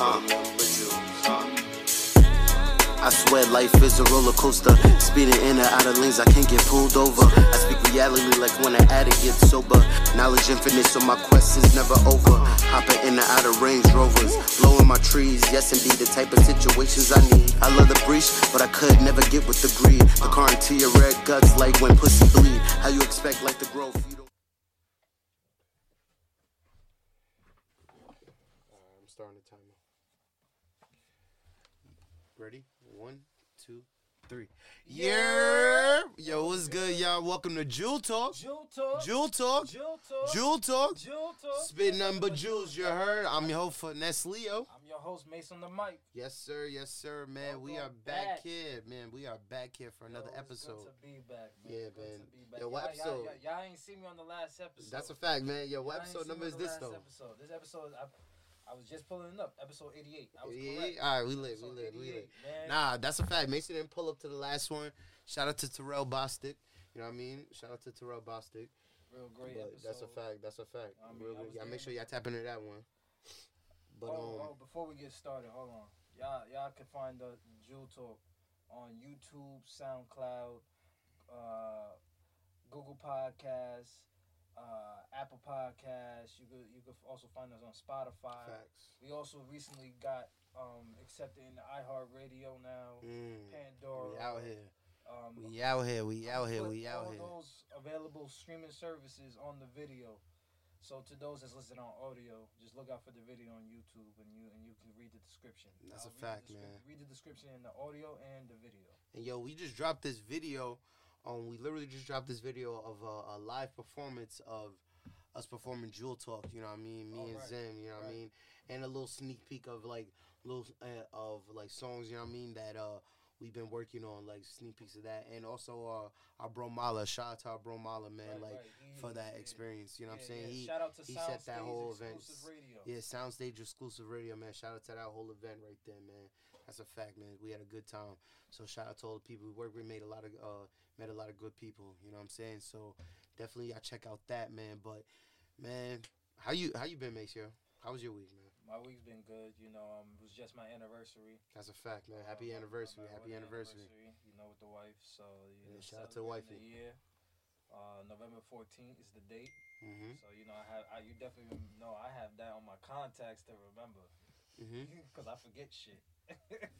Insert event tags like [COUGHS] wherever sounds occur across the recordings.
I swear life is a roller coaster. Speeding in and out of lanes, I can't get pulled over. I speak reality like when an addict gets sober. Knowledge infinite, so my quest is never over. Hopping in and out of Range Rovers, blowing my trees. Yes, indeed, the type of situations I need. I love the breach, but I could never get with the greed. The car into your red guts like when pussy bleed. How you expect life to grow? if you don't- I'm starting the timer. Ready? One, two, three. Yeah. Yo, what's good, y'all? Welcome to Jewel Talk. Jewel Talk. Jewel Talk. Jewel Talk. Jewel Talk. Jewel Talk. Spit number jewels, you heard? I'm your host for Leo. I'm your host, Mason the Mike. Yes, sir. Yes, sir, man. we are back, here, man. We are back here for another episode. Good to be back, man. Yeah, man. To be back. Yo, what Y'all- episode? Y'all, ain't see me on the last episode. That's a fact, man. Yo, what episode number is this, though? Episode. This episode, I, I was just pulling it up. Episode 88. I was Yeah, correct. all right, we lit, we lit, we lit. man. Nah, that's a fact. Mason didn't pull up to the last one. Shout out to Terrell Bostic. You know what I mean? Shout out to Terrell Bostic. Real great But episode. that's a fact. That's a fact. I mean, Real good. Y'all make sure y'all tap into that one. But oh, um, oh, before we get started, hold on. Y'all, y'all can find the Jewel Talk on YouTube, SoundCloud, uh, Google Podcasts, uh, Apple Podcasts. You could you could also find us on Spotify. facts. We also recently got um, accepted in the iHeartRadio now, Mm, Pandora. we out here. Um, We out here. We out here. We out all here. those available streaming services on the video. So to those that's listening on audio, just look out for the video on YouTube, and you and you can read the description. That's a fact, descrip- man. Read the description in the audio and the video. And yo, we just dropped this video. Um, we literally just dropped this video of a, a live performance of us performing Jewel Talk. You know what I mean? Me Oh, and right. Zim. You know what I mean? And a little sneak peek of like little uh, of like songs. You know what I mean? That uh we've been working on like sneak peeks of that, and also uh our bro Mala. Shout out to our bro Mala, man. Right, like right. For that yeah. experience. You know what I'm saying? yeah. He Shout out to he set that whole event. Radio. Yeah, Soundstage exclusive radio, man. Shout out to that whole event right there, man. That's a fact, man. We had a good time. So shout out to all the people we worked with. Made a lot of uh, met a lot of good people. You know what I'm saying? So definitely, I check out that, man. But man, how you how you been, Maceo? How was your week, man? My week's been good. You know, um, it was just my anniversary. That's a fact, man. Happy my- anniversary. Happy wedding anniversary. You know, with the wife. So you Yeah, shout out to wifey. The year. Uh, November 14th is the date. Mhm. So you know, I have I, you definitely know I have that on my contacts to remember [LAUGHS] Because I forget shit. [LAUGHS]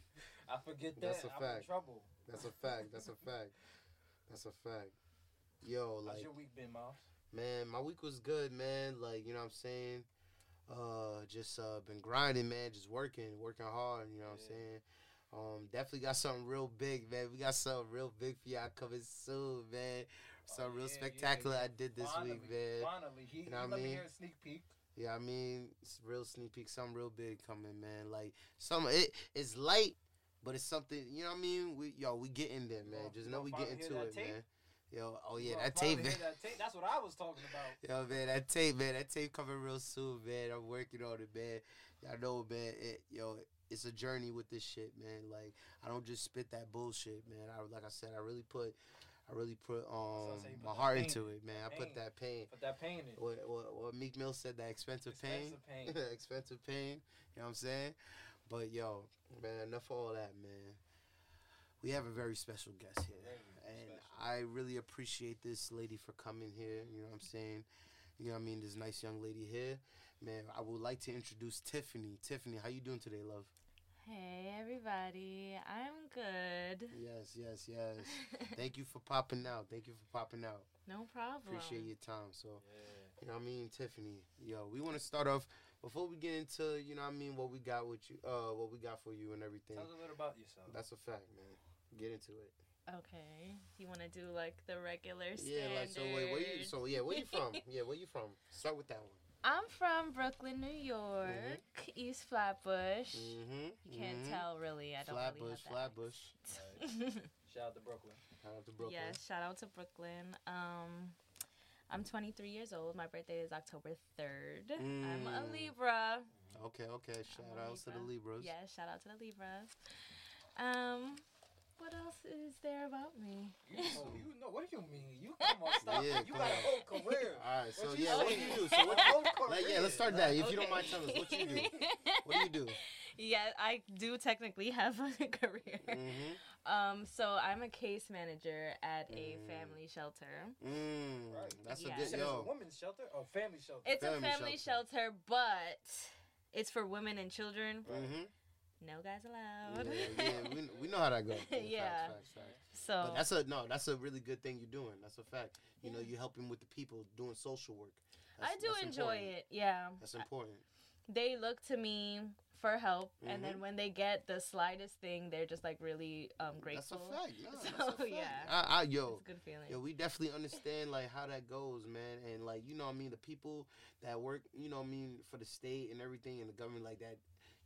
I forget that. That's a I'm fact. in trouble. That's a fact. That's a [LAUGHS] fact. That's a fact. Yo, like. How's your week been, Miles? Man, my week was good, man. Like, you know what I'm saying? Uh just uh been grinding, man, just working, working hard, you know what I'm saying? Um definitely got something real big, man. We got something real big for y'all coming soon, man. Something Oh, real yeah, yeah, spectacular yeah. I did this finally, week, man. Finally, he, You know he what I let me mean? hear a sneak peek. Yeah, I mean, it's real sneak peek, something real big coming, man. Like some it it's light, but it's something, you know what I mean? We yo, we get in there, man. Just know we finally get into it, tape? man. Yo, oh yeah, that tape, man. that tape. That's what I was talking about. [LAUGHS] Yo, man, that tape, man, that tape coming real soon, man. I'm working on it, man. Y'all know, man. It, yo, it's a journey with this shit, man. Like, I don't just spit that bullshit, man. I like I said, I really put, I really put um you put my heart pain into it, man. I put that pain. Put that pain in. What, what, what Meek Mill said, that expensive, Expensive pain, [LAUGHS] pain. expensive pain. You know what I'm saying? But yo, man, enough of all that, man. We have a very special guest here, Very and special. I really appreciate this lady for coming here. You know what I'm saying? You know what I mean? This nice young lady here, man. I would like to introduce Tiffany. Tiffany, how you doing today, love? Hey everybody, I'm good. Yes, yes, yes. [LAUGHS] Thank you for popping out. Thank you for popping out. no problem. Appreciate your time. So. Yeah. You know what I mean, Tiffany. Yo, we want to start off before we get into, you know what I mean, what we got with you, uh, what we got for you and everything. Tell us a little about yourself. That's a fact, man. Get into it. Okay, you want to do like the regular standard? Yeah, like so. Wait, where you? So yeah, where you from? [LAUGHS] yeah, where you from? Start with that one. I'm from Brooklyn, New York, East Flatbush. Mm-hmm. You can't tell really. I don't Flatbush, really have Flatbush. that. Shout out to Brooklyn. [LAUGHS] Shout out to Brooklyn. Yes, shout out to Brooklyn. Um, I'm 23 years old. My birthday is October 3rd. I'm a Mm. Libra. Okay, okay. Shout I'm out to the Libra. Libras. Yeah, shout out to the Libras. Um, what else is there about me? You know, [LAUGHS] you know. What do you mean? You come on, stop. Yeah, you got on. a whole career. [LAUGHS] All right, so What yeah, what do you do? So what? [LAUGHS] Whole Like, yeah, let's start that. If you don't mind telling us, what you do? What do you do? Yeah, I do technically have a career. Mm-hmm. Um, so I'm a case manager at a Mm. family shelter. Mm, Right. that's Yeah. a good said it's a yo. women's shelter or family shelter? It's Family a family shelter. shelter. but it's for women and children. Mm-hmm. No guys allowed. yeah, we, [LAUGHS] we know how that goes. [LAUGHS] Yeah, Yeah. Facts, facts, facts. so But that's a no. That's a really good thing you're doing. That's a fact. You know, you're helping with the people doing social work. That's, I do enjoy important. it. Yeah. That's important. They look to me for help, and Mhm. then when they get the slightest thing, they're just like really um That's grateful. a fact. No, So, [LAUGHS] that's a fact. yeah. I, I, yo, It's a good feeling. Yeah, we definitely understand like how that goes, man, and like you know, what I mean, the people that work, you know, what I mean, for the state and everything, and the government like that,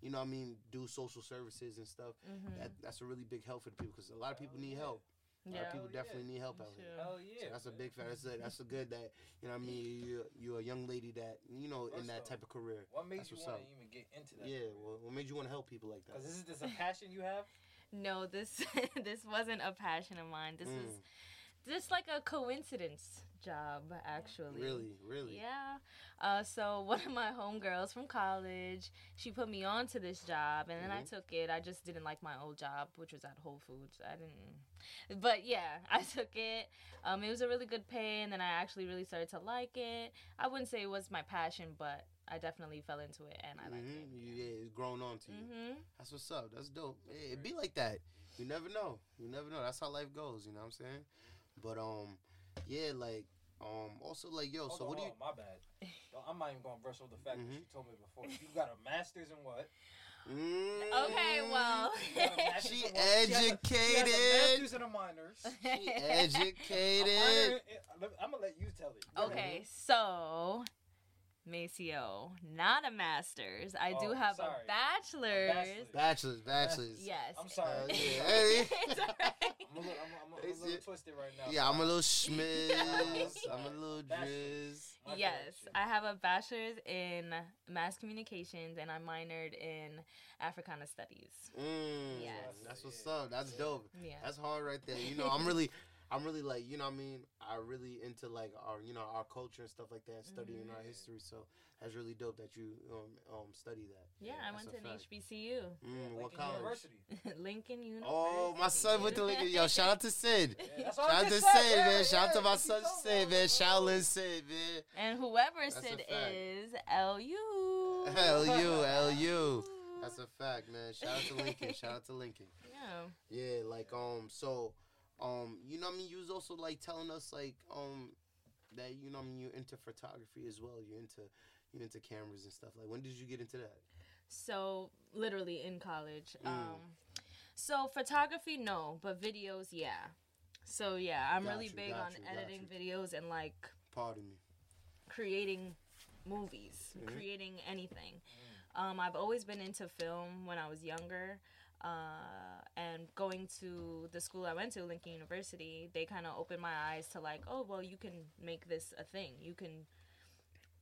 you know, what I mean, do social services and stuff. Mhm. That that's a really big help for the people because a lot of people need help. A lot yeah. of people Hell yeah. definitely need help out Sure. here. Hell So yeah. that's a big fact. That's a, that's a good that you know, what I mean, you you're a young lady that you know in that type of career. What made you want to even get into that? Yeah, well, what made you want to help people like that? Because is this a passion you have? No, this [LAUGHS] this wasn't a passion of mine. This was Mm, just like a coincidence job, actually. really, really. Yeah. Uh, so [LAUGHS] one of my homegirls from college, she put me on to this job, and then I Mhm. took it. I just didn't like my old job, which was at Whole Foods. I didn't, [LAUGHS] but yeah, [LAUGHS] I took it. Um, it was a really good pay, and then I actually really started to like it. I wouldn't say it was my passion, but I definitely fell into it, and I liked Mhm, it. you- Yeah, it's grown on to you. Mhm. That's what's up. That's dope. It, it be like that. You never know. You never know. That's how life goes. You know what I'm saying? But um, yeah, like um, also like yo. Hold so on, what do you? on, My bad. Yo, I'm not even gonna brush over the fact that Mhm. she told me before. You got a master's in what? Mm, Okay, well. You got a master's She in has a- She has a educated. master's in a minors. [LAUGHS] She A educated. minor I'm gonna let you tell it. Go ahead. Okay, so Maceo, not a master's. I do Oh, have sorry. a bachelor's. bachelor's. Bachelors, bachelors. Yes. I'm sorry. Uh, yeah. [LAUGHS] It's alright. I'm a little, I'm, I'm, I'm a little it. twisted right now. Yeah, I'm a little [LAUGHS] schmiz. I'm a little Bachelors. drizz. Yes. I have a bachelor's in mass communications and I minored in Africana studies. Mm, Yes. That's what's up. That's dope. Yeah. That's hard right there. You know, I'm really, I'm really like, you know, what I mean, I really into like our, you know, our culture and stuff like that, studying our Mhm. history. So that's really dope that you um um study that. yeah, I went to an fact. HBCU, Mm, what [LAUGHS] Lincoln college? University. Lincoln University. Oh, my son went to Lincoln. Yo, shout out to Sid. [LAUGHS] Yeah, Shout out to Sid, said, man. yeah, Shout out to my son talking Sid, about, man. bro? Shaolin Sid, man. And whoever That's Sid is, LU. Hell you, LU. That's a fact, man. Shout out to [LAUGHS] Lincoln. Shout out to Lincoln. Yeah. Yeah, like um, so, um, you know, what I mean, you was also like telling us like um, that you know, I mean, you're into photography as well. You're into you're into cameras and stuff. Like, when did you get into that? So literally in college. Mm. Um so photography no, but videos yeah. So yeah, I'm Got really you, big on you, editing videos and like Pardon me. creating movies, Mhm. creating anything. Um, I've always been into film when I was younger. Uh, and going to the school I went to, Lincoln University, they kind of opened my eyes to like, oh, well, you can make this a thing. You can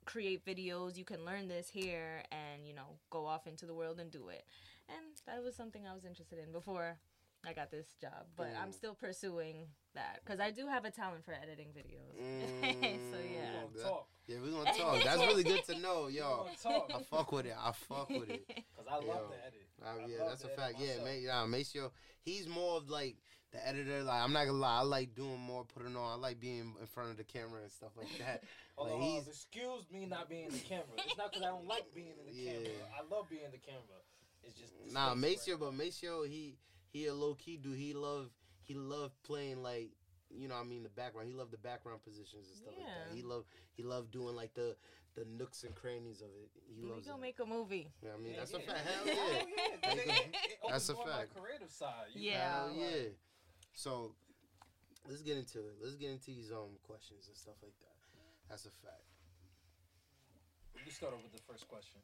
create videos, you can learn this here, and, you know, go off into the world and do it. And that was something I was interested in before I got this job. But I'm Mm. still pursuing that because I do have a talent for editing videos. [LAUGHS] so, We yeah. Mm, gonna talk. Yeah, we're gonna talk. That's really good to know, [LAUGHS] We yo. gonna. I fuck with it. I fuck with it. [LAUGHS] Cause I love Yo. the edit. Uh, yeah, that's a fact. Yeah, man, yeah, Maceo, he's more of like the editor. Like, I'm not gonna lie, I like doing more, putting on. I like being in front of the camera and stuff like that. [LAUGHS] Like, on, he's- excuse me not being in the camera. It's not because I don't like being in the Yeah. camera. I love being in the camera. It's just Nah, Maceo, right but Maceo, he he a low key dude. He love he love playing like you know what I mean the background. He loved the background positions and stuff like that. He love he loved doing like the the nooks and crannies of it. He we loves gonna that. make a movie. You know I mean, Yeah, that's yeah. a fact. Hell Oh, [LAUGHS] yeah. yeah. 'cause a- it, it That's a fact. My creative side. You Yeah. Hell yeah. So let's get into it. Let's get into these um questions and stuff like that. That's a fact. You start off with the first question.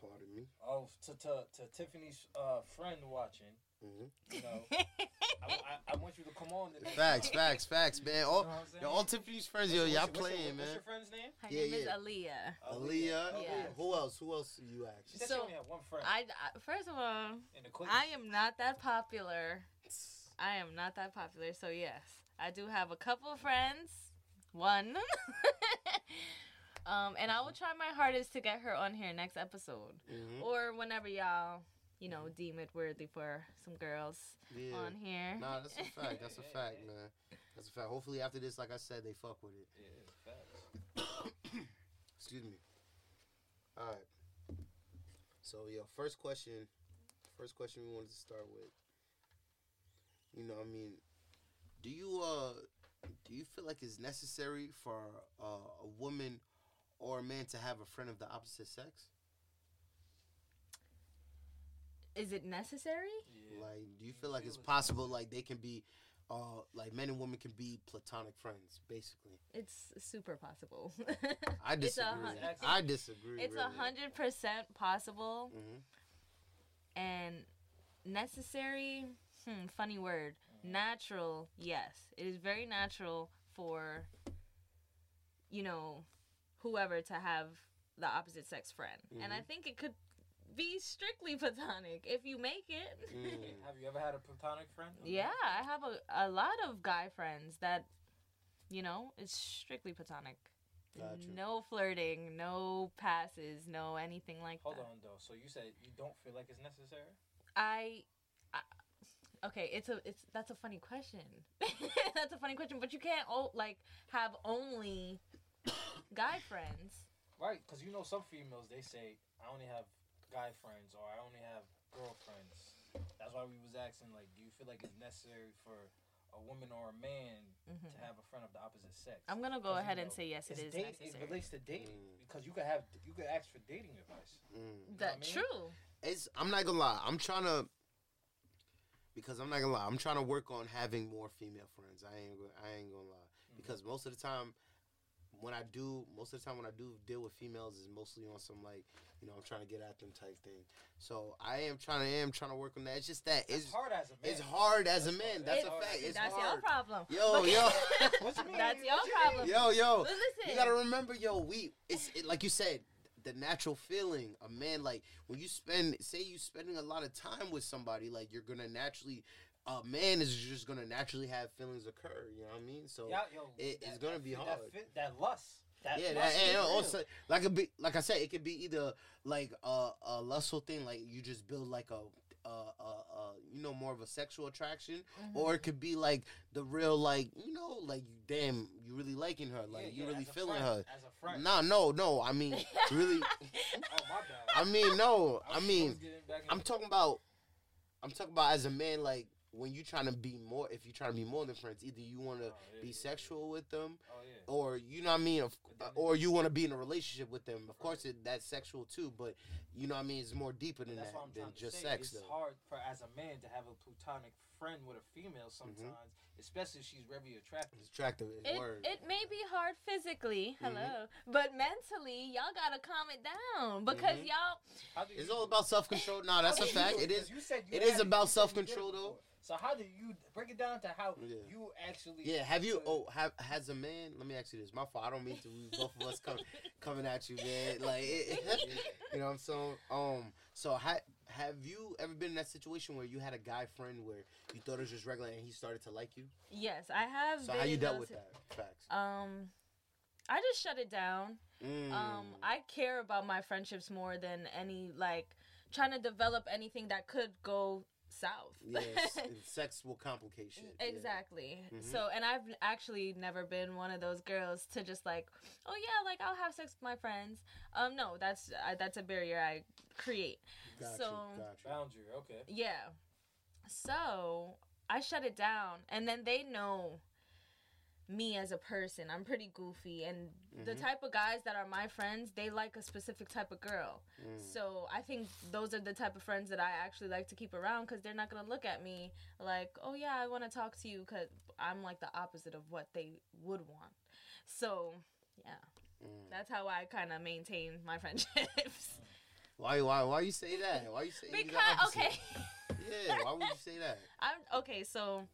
Pardon me. Oh, to to, to Tiffany's uh, friend watching. hmm You know, [LAUGHS] I, I, I want you to come on and Facts, facts, facts, man. All, You know what I'm saying? yo, all Tiffany's friends, yo, What's- y'all what's your- playing, What's man. your friend's name? Her Yeah, name is yeah. Aaliyah. Aaliyah. Yeah. Who else? Who else do you actually? She said So, she only had one friend. I, I first of all, in the quick. I am not that popular. [SNIFFS] I am not that popular, so yes, I do have a couple of friends. One. [LAUGHS] um, and I will try my hardest to get her on here next episode. Mhm. Or whenever y'all, you know, deem it worthy for some girls Yeah. on here. Nah, that's a fact. That's a [LAUGHS] fact, man. That's a fact. Hopefully, after this, like I said, they fuck with it. Yeah, facts. [COUGHS] Excuse me. All right. So, yo, first question. First question we wanted to start with. You know, I mean, do you uh, do you feel like it's necessary for uh, a woman or a man to have a friend of the opposite sex? Is it necessary? Yeah. Like, do you feel like it's possible, like they can be, uh, like men and women can be platonic friends, basically? It's super possible. [LAUGHS] I disagree. hun- I disagree. it's a hundred percent possible hmm and necessary. Hmm, funny word. Natural, yes. It is very natural for, you know, whoever to have the opposite sex friend, and I Mhm. think it could be strictly platonic if you make it. Mm. [LAUGHS] Have you ever had a platonic friend? Yeah, I have a, a lot of guy friends that, you know, it's strictly platonic. Gotcha. No flirting, no passes, no anything like Hold that. Hold on though. So you said you don't feel like it's necessary? I, I okay, it's a it's that's a funny question. [LAUGHS] that's a funny question, but you can't oh, like have only [COUGHS] guy friends. Right, because you know some females they say I only have guy friends or I only have girlfriends. That's why we was asking like, do you feel like it's necessary for a woman or a man Mhm. to have a friend of the opposite sex? I'm gonna go 'Cause, you ahead and say yes, it's date- necessary. It relates to dating Mm. because you could have you could ask for dating advice. Mm. That what I mean? true. It's. I'm not gonna lie. I'm trying to. Because I'm not gonna lie. I'm trying to work on having more female friends. I ain't. I ain't gonna lie. Mm-hmm. Because most of the time, when I do, most of the time when I do deal with females, is mostly on some like, you know, I'm trying to get at them type thing. So I am trying to. I am trying to work on that. It's just that It's it's. hard as a man. It's hard as a That's man. That's It- a fact. It's that's hard. your problem. Yo, But- yo. [LAUGHS] What that's your problem. Yo, yo. But listen, You gotta remember, yo, we it's it, like you said, the natural feeling. A man like when you spend, say you spending a lot of time with somebody, like you're gonna naturally. A man is just gonna naturally have feelings occur. You know what I mean? So Yeah, yo, It- it's gonna be that, hard. That, fit, that lust. That yeah, lust that, is and also like a be like I said, it could be either like a, a lustful thing, like you just build like a. Uh, uh, uh, you know, more of a sexual attraction, Mm-hmm. or it could be like the real, like you know, like damn, you really liking her, like Yeah, you yeah, really feeling friend, her. As a friend. Nah, no, no. I mean, [LAUGHS] really. Oh my bad. I mean, no. I was- mean, was getting back in- I'm talking about. I'm talking about as a man, like when you're trying to be more. If you're trying to be more than friends, either you want to Oh, yeah, be yeah, sexual with them, Oh yeah. or you know what I mean, of, But or you want to be in a relationship with them. Of course, it, that's sexual too, but you know what I mean. It's more deeper than That's that what I'm than trying to just say. sex, It's though. hard for as a man to have a platonic friend with a female Mm-hmm. sometimes, especially if she's very attractive. It's attractive. It's It, it may be hard physically, Mhm. hello, but mentally, y'all gotta calm it down because Mhm. y'all. Do it's all about self control. Nah, that's a do you fact. do It is. 'Cause You said you it had is it- about you said you did it self-control, though. Before. So how do you break it down to how Yeah. you actually? Yeah, have you? Oh, have has a man? Let me ask you this. My fault. I don't mean to. We both of us come, [LAUGHS] coming at you, man. Like, it, [LAUGHS] you know what I'm saying? Um, so ha, have you ever been in that situation where you had a guy friend where you thought it was just regular and he started to like you? Yes, I have. So been how you dealt with that? Facts. Um, I just shut it down. Mm. Um, I care about my friendships more than any like trying to develop anything that could go south. yes, [LAUGHS] and sex will complicate shit. yeah. Exactly. Mhm. So, and I've actually never been one of those girls to just like, oh yeah, like I'll have sex with my friends. Um, no, that's uh, that's a barrier I create. Got so you. Got you. boundary. Okay. yeah. So I shut it down, and then they know me as a person. I'm pretty goofy, and the Mhm. type of guys that are my friends, they like a specific type of girl. Mm. So I think those are the type of friends that I actually like to keep around because they're not gonna look at me like, oh yeah, I want to talk to you because I'm like the opposite of what they would want. So yeah, Mm. that's how I kind of maintain my friendships. Why? Why? Why you say that? Why you say? because okay, Yeah. Why would you say that? [LAUGHS] I'm okay. So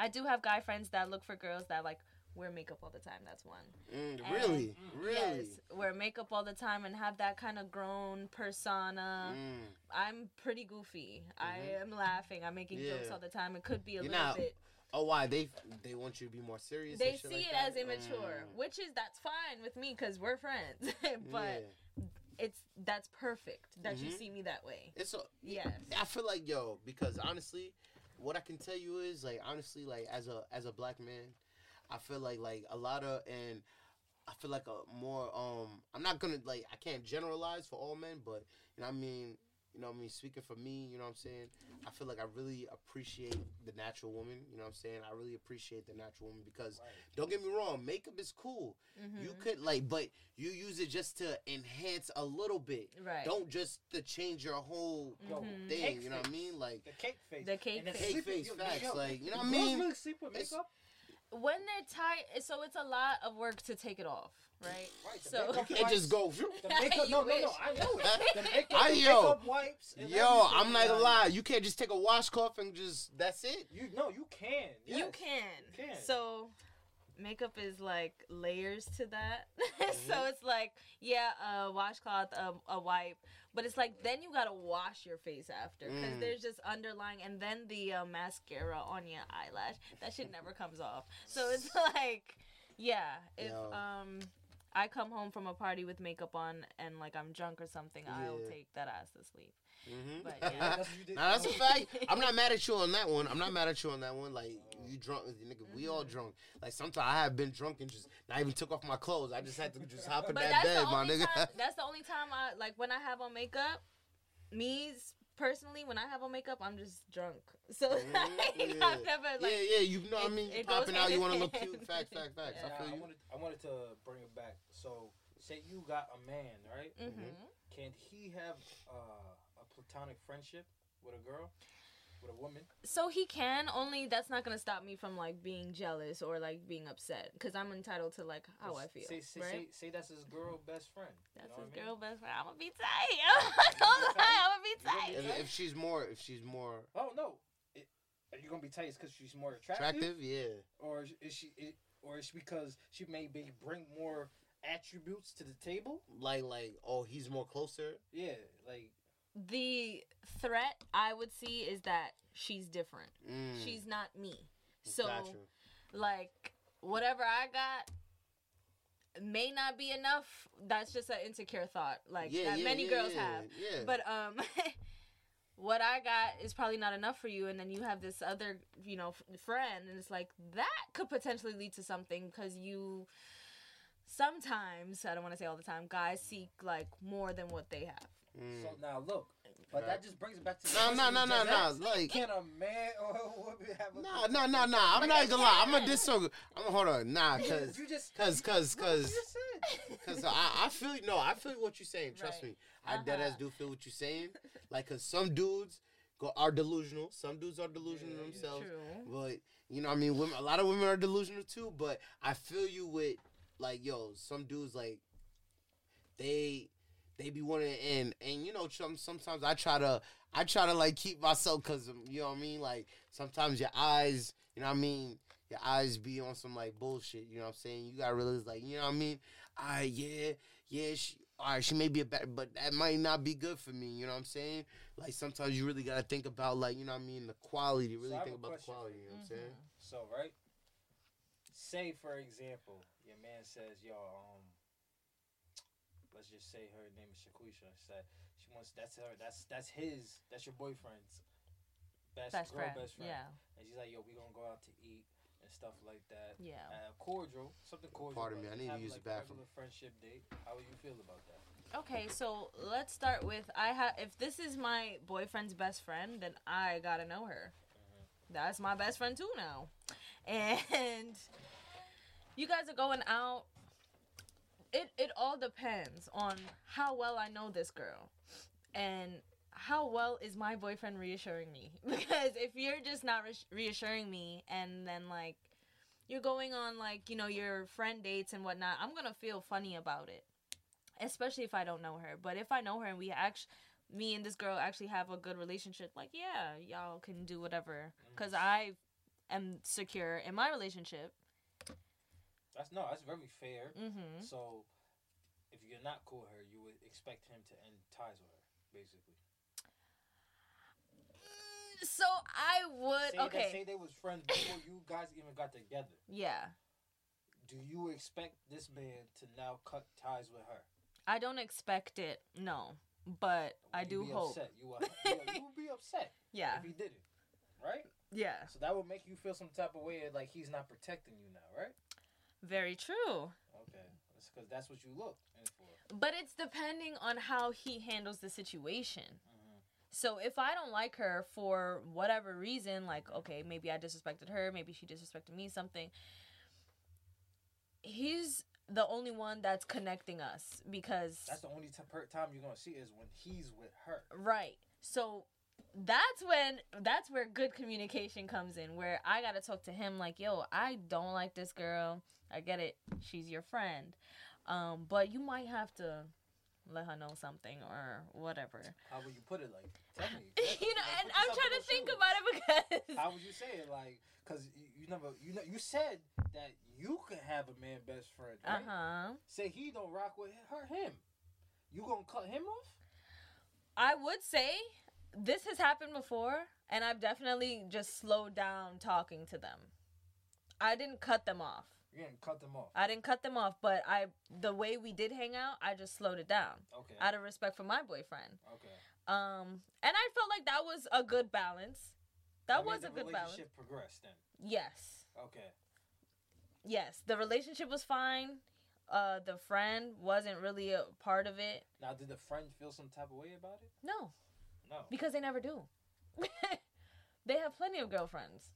I do have guy friends that look for girls that like wear makeup all the time. That's one. Mm, And- really, really. Yes, wear makeup all the time and have that kind of grown persona. Mm. I'm pretty goofy. I am laughing. I'm making jokes all the time. It could be a You're little not- bit. Oh, why they they want you to be more serious? They and shit see like it that? as immature, Mm. which is that's fine with me because we're friends. [LAUGHS] but Yeah. it's that's perfect that you Mhm. see me that way. it's a, Yes. I feel like yo because honestly, what I can tell you is like honestly like as a as a black man, I feel like like a lot of and I feel like a more um I'm not gonna like I can't generalize for all men, but you know I mean you know what I mean speaking for me, you know what I'm saying. I feel like I really appreciate the natural woman. You know what I'm saying. I really appreciate the natural woman because Right. don't get me wrong, makeup is cool. Mhm. You could like, but you use it just to enhance a little bit. Right. Don't just to change your whole Yo, Mhm. thing. cake You know what I mean? Like The cake face. The cake And then face. Cake face, yo, facts, yo, like, you know what I mean? really sleep with makeup. when they're tired, so it's a lot of work to take it off, right? Right, So makeup you can't just go. [LAUGHS] The makeup, You no, no, no. I know it. The [LAUGHS] makeup, I- the yo, makeup wipes. Yo, I'm not gonna lie. You can't just take a washcloth and just that's it. You no, you can. You can. You can. So makeup is like layers to that. [LAUGHS] so Mhm. it's like, yeah, a washcloth, a, a wipe, but it's like then you gotta wash your face after because Mm. there's just underlying, and then the uh, mascara on your eyelash. That shit never comes off. So it's like, yeah, if Yo. um. I come home from a party with makeup on and like I'm drunk or something, I'll take that ass to sleep. Mm-hmm. But Yeah, [LAUGHS] yeah. that's what you did. Nah, that's a [LAUGHS] fact. I'm not mad at you on that one. I'm not mad at you on that one. Like you drunk, nigga. We all Mm-hmm. drunk. Like sometimes I have been drunk and just not even took off my clothes. I just had to just hop in But that bed, my nigga. time. [LAUGHS] That's the only time I like when I have on makeup. Me s- personally, when I have on makeup, I'm just drunk. [LAUGHS] So Mhm, like, [LAUGHS] yeah. I've never like. yeah, yeah. You know what I mean? You it popping out. You want to look cute. Facts, facts, facts. And I I, feel I you. wanted, I wanted to bring it back. So, say you got a man, right? Mhm. Can he have uh, a platonic friendship with a girl, with a woman? So he can only. That's not gonna stop me from like being jealous or like being upset because I'm entitled to like how I feel. Say, say, right? say, say that's his girl best friend. That's his what I mean? girl best friend. I'm gonna be tight. [LAUGHS] I'm gonna lie, I'm gonna be tight. If, if she's more, if she's more Oh no. It, are you gonna be tight because she's more attractive, attractive, yeah. or is- is she, it, or is she because she maybe bring more attributes to the table? Like, like, oh, he's more closer. Yeah, like The threat I would see is that she's different. Mm, She's not me. So gotcha. like whatever I got may not be enough. That's just an insecure thought, like yeah, that yeah, many yeah, girls have. But um, [LAUGHS] what I got is probably not enough for you, and then you have this other, you know, f- friend, and it's like that could potentially lead to something because you. Sometimes I don't want to say all the time. Guys seek like more than what they have. Mm. so. Now look, but that just brings it back to the No, question no, you no, no, no. Like, Can a man or a woman have a nah, nah, nah, nah. I'm But not gonna lie. I'm gonna can. disagree. I'm gonna hold on. Nah, cause, you just cause, cause, Look cause, cause I, I feel no. I feel what you're saying. Trust Right. me. I dead ass Uh-huh. do feel what you're saying. [LAUGHS] Like, cause some dudes go are delusional. Some dudes are delusional Yeah, yeah. themselves. True. But you know, I mean, women. A lot of women are delusional too. But I feel you with like, yo, some dudes like they they be wanting and and you know, some sometimes I try to I try to like keep myself because you know what I mean. Like sometimes your eyes, you know what I mean. Your eyes be on some like bullshit. You know what I'm saying. You gotta realize like, you know what I mean. I yeah yeah. She, all right, she may be a bad, but that might not be good for me. You know what I'm saying? Like sometimes you really gotta think about like you know what I mean the quality. Really I have think a about the quality. You know what I'm saying? So right, say for example, your man says, "Yo, um, let's just say her name is Shaquisha. Said she wants that's her that's that's his that's your boyfriend's best, Best girl friend. best friend. Yeah. And she's like, "Yo, we gonna go out to eat and stuff like that." Yeah. Uh, cordial, something cordial. Pardon me, I need to use like, the bathroom. regular friendship date. How would you feel about that? Okay, so let's start with I have if this is my boyfriend's best friend, then I gotta know her. That's my best friend too now, [LAUGHS] and you guys are going out. It it all depends on how well I know this girl, and how well is my boyfriend reassuring me. [LAUGHS] Because if you're just not re- reassuring me, and then like you're going on like you know your friend dates and whatnot, I'm gonna feel funny about it especially if I don't know her. But if I know her and we actually, me and this girl actually have a good relationship, like yeah, y'all can do whatever. Cause I am secure in my relationship. That's no, that's very fair. Mm-hmm. So, if you're not cool with her, you would expect him to end ties with her, basically. So I would Say okay. say they was friends before you guys even got together. Yeah. Do you expect this man to now cut ties with her? I don't expect it. No. But I do hope. Upset? You, would, you, would- you would be upset [LAUGHS] Yeah. if he didn't, right? Yeah. So that would make you feel some type of way, like he's not protecting you now, right? Very true. Okay, because that's what you look for. But it's depending on how he handles the situation. Mhm. So if I don't like her for whatever reason, like okay, maybe I disrespected her, maybe she disrespected me, something. He's the only one that's connecting us because That's the only t- per- time you're gonna see is when he's with her. right. So that's when that's where good communication comes in where I got to talk to him like, "Yo, I don't like this girl. I get it. She's your friend. Um, but you might have to let her know something or whatever." How would you put it? Like, [LAUGHS] tell me. you know, Like, and I'm trying to think shoes. about it because How would you say it? Like, cause you, never, you know, you said that you could have a man best friend, Uh right? huh. Say he don't rock with her, him. You gonna cut him off? I would say this has happened before, and I've definitely just slowed down talking to them. I didn't cut them off. You're gonna cut them off. I didn't cut them off, but I the way we did hang out, I just slowed it down Okay. out of respect for my boyfriend. okay. Um, and I felt like that was a good balance. That I mean, was a good balance. relationship progressed then. Yes, Okay. yes. The relationship was fine. Uh, the friend wasn't really a part of it. Now, did the friend feel some type of way about it? No, No. because they never do. [LAUGHS] they have plenty of girlfriends.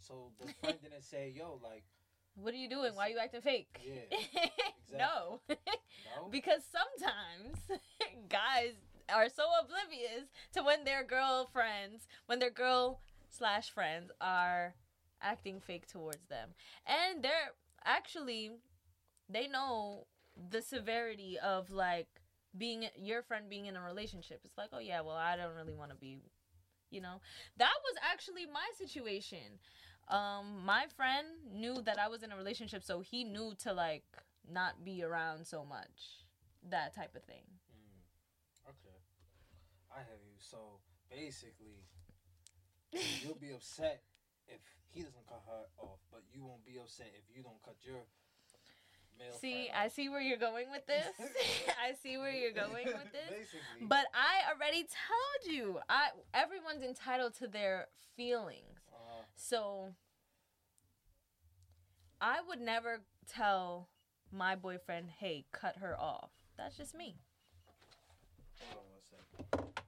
So the friend didn't [LAUGHS] say, "Yo, like, What are you doing? Why are you acting fake? Yeah, [LAUGHS] no. no." because sometimes guys are so oblivious to when their girlfriends, when their girl slash friends are acting fake towards them. And they're actually, they know the severity of like being your friend being in a relationship. It's like, oh yeah, well, I don't really want to be, you know. That was actually my situation um my friend knew that i was in a relationship so he knew to like not be around so much that type of thing Mm. Okay. I have you. So basically, you'll be upset if he doesn't cut her off, but you won't be upset if you don't cut your male see friend [LAUGHS] i see where you're going with this. I see where you're going with this. Basically. but i already told you i everyone's entitled to their feelings. Uh, so i would never tell my boyfriend hey cut her off. That's just me. Hold on one second.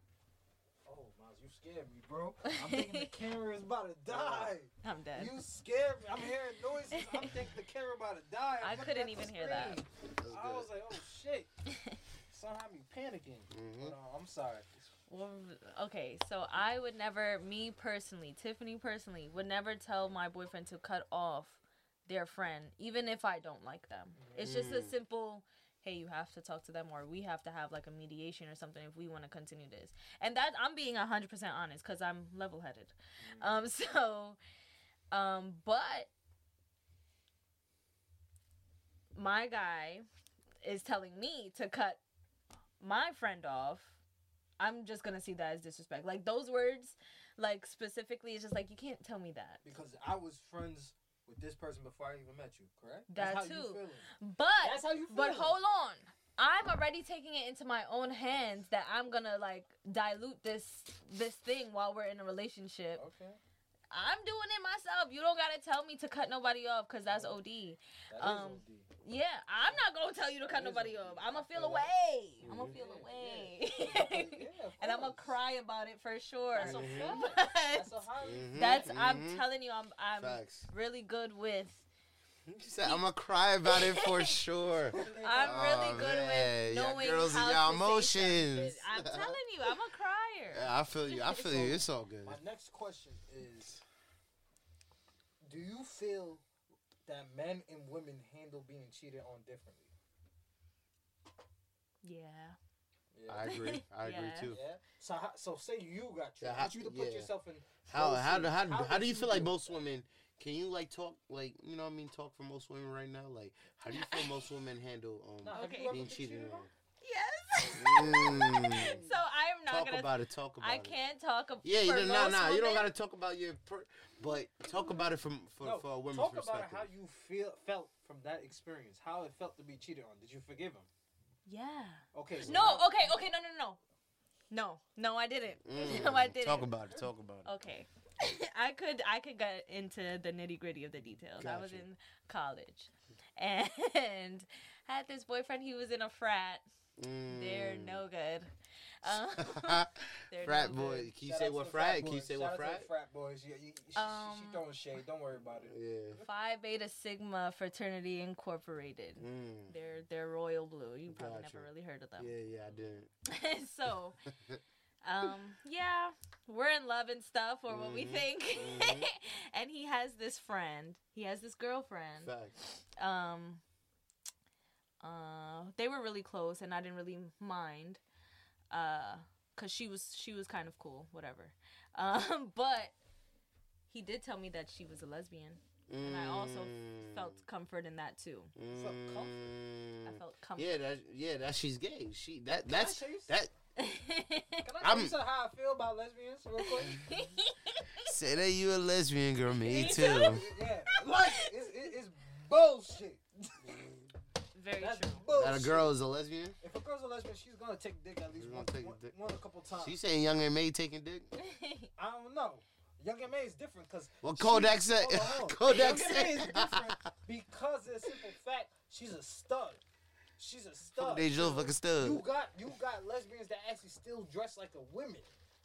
Miles, scared me, bro. I'm thinking the camera is about to [LAUGHS] die. i'm dead You scared me. I'm hearing noises. I'm thinking the camera about to die. I'm I couldn't even hear that. screen. I was like, oh shit. [LAUGHS] Somehow me panicking. Mhm. But, uh, I'm sorry. Well, okay, so I would never, me personally, Tiffany personally, would never tell my boyfriend to cut off their friend, even if I don't like them. It's just a Mm. simple, hey, you have to talk to them, or we have to have like a mediation or something if we want to continue this. And that I'm being hundred percent honest because I'm level headed. Um, [LAUGHS] so, um, but my guy is telling me to cut my friend off, I'm just gonna see that as disrespect. Like those words, like specifically, it's just like you can't tell me that. Because I was friends with this person before I even met you, correct? That That's how too. You. But That's how you but hold on. I'm already taking it into my own hands that I'm gonna like dilute this this thing while we're in a relationship. Okay. I'm doing it myself. You don't gotta tell me to cut nobody off because that's OD. That is Um, OD. Yeah, I'm not gonna tell you to cut That is nobody off. I'm gonna feel feel away. I'm gonna feel away. Yeah, of [LAUGHS] and I'm gonna cry about it for sure. That's a Mhm. fact. [LAUGHS] That's a highly. Mhm, that's I'm mhm. telling you, I'm I'm Facts. really good with. She said, I'm gonna cry about it for [LAUGHS] sure. I'm really Oh, good man, with y'all knowing girls and how y'all to say emotions. something. I'm telling you, I'm a crier. Yeah, I feel you. I feel you. It's all good. My next question is: Do you feel that men and women handle being cheated on differently? Yeah. Yeah. I agree. [LAUGHS] I agree Yeah. too. Yeah. So how, so say you got cheated. tricked. how- I want you to put yeah. yourself in. How those how do how, how do you feel like most women? Can you like talk like you know what I mean? Talk for most women right now. Like how do you feel [LAUGHS] most women handle um Nah, have Okay. being been cheated cheated on? on? Yes. Mm. [LAUGHS] so I am not talk gonna. about it. Talk about I it. can't talk about. Yeah, you for don't, nah. You don't gotta talk about your, per, but talk about it from for, No, for a woman's talk perspective. about how you feel felt from that experience. How it felt to be cheated on. Did you forgive him? Yeah. Okay. So No. now- Okay. Okay. No. No. No. No. No. I didn't. [LAUGHS] Mm, No, I didn't. Talk about it. Talk about it. Okay. [LAUGHS] I could I could get into the nitty gritty of the details. I was in college and had this boyfriend. He was in a frat. They're Mm. no good. Um, [LAUGHS] [LAUGHS] they're frat no boy. good. Can you Shout say what the frat? Can you say Shout what frat? frat boys. Yeah, you, she, she, she Um, throwing shade. Don't worry about it. Yeah. Phi Beta Sigma Fraternity Incorporated. Mm. They're they're royal blue. You probably Gotcha. never really heard of them. Yeah, yeah, I didn't. [LAUGHS] so, um, yeah, we're in love and stuff, or what we Mhm, think. mhm. and he has this friend. He has this girlfriend. Facts. Um, uh, they were really close, and I didn't really mind, uh, cause she was she was kind of cool, whatever. [LAUGHS] Um, but he did tell me that she was a lesbian, and I also Mm. felt comfort in that too. Felt comfort? I Mm. felt comfort. Yeah, that yeah, that she's gay. She that that's that. Can I tell [LAUGHS] I'm- you how I feel about lesbians real quick? [LAUGHS] Say that you a lesbian girl, me Me too. too. yeah, like it's, it's bullshit. Very That's true. bullshit. That a girl is a lesbian. If a girl's a lesbian, she's gonna take dick at least She's one, gonna take one, dick. one a couple times. She saying Young M.A taking dick. [LAUGHS] I don't know. Young M.A is different because Well, Kodak said. [LAUGHS] Kodak Young and May is said. different because of the simple fact she's a stud. She's a stud. They just fucking stud. You got you got lesbians that actually still dress like a women.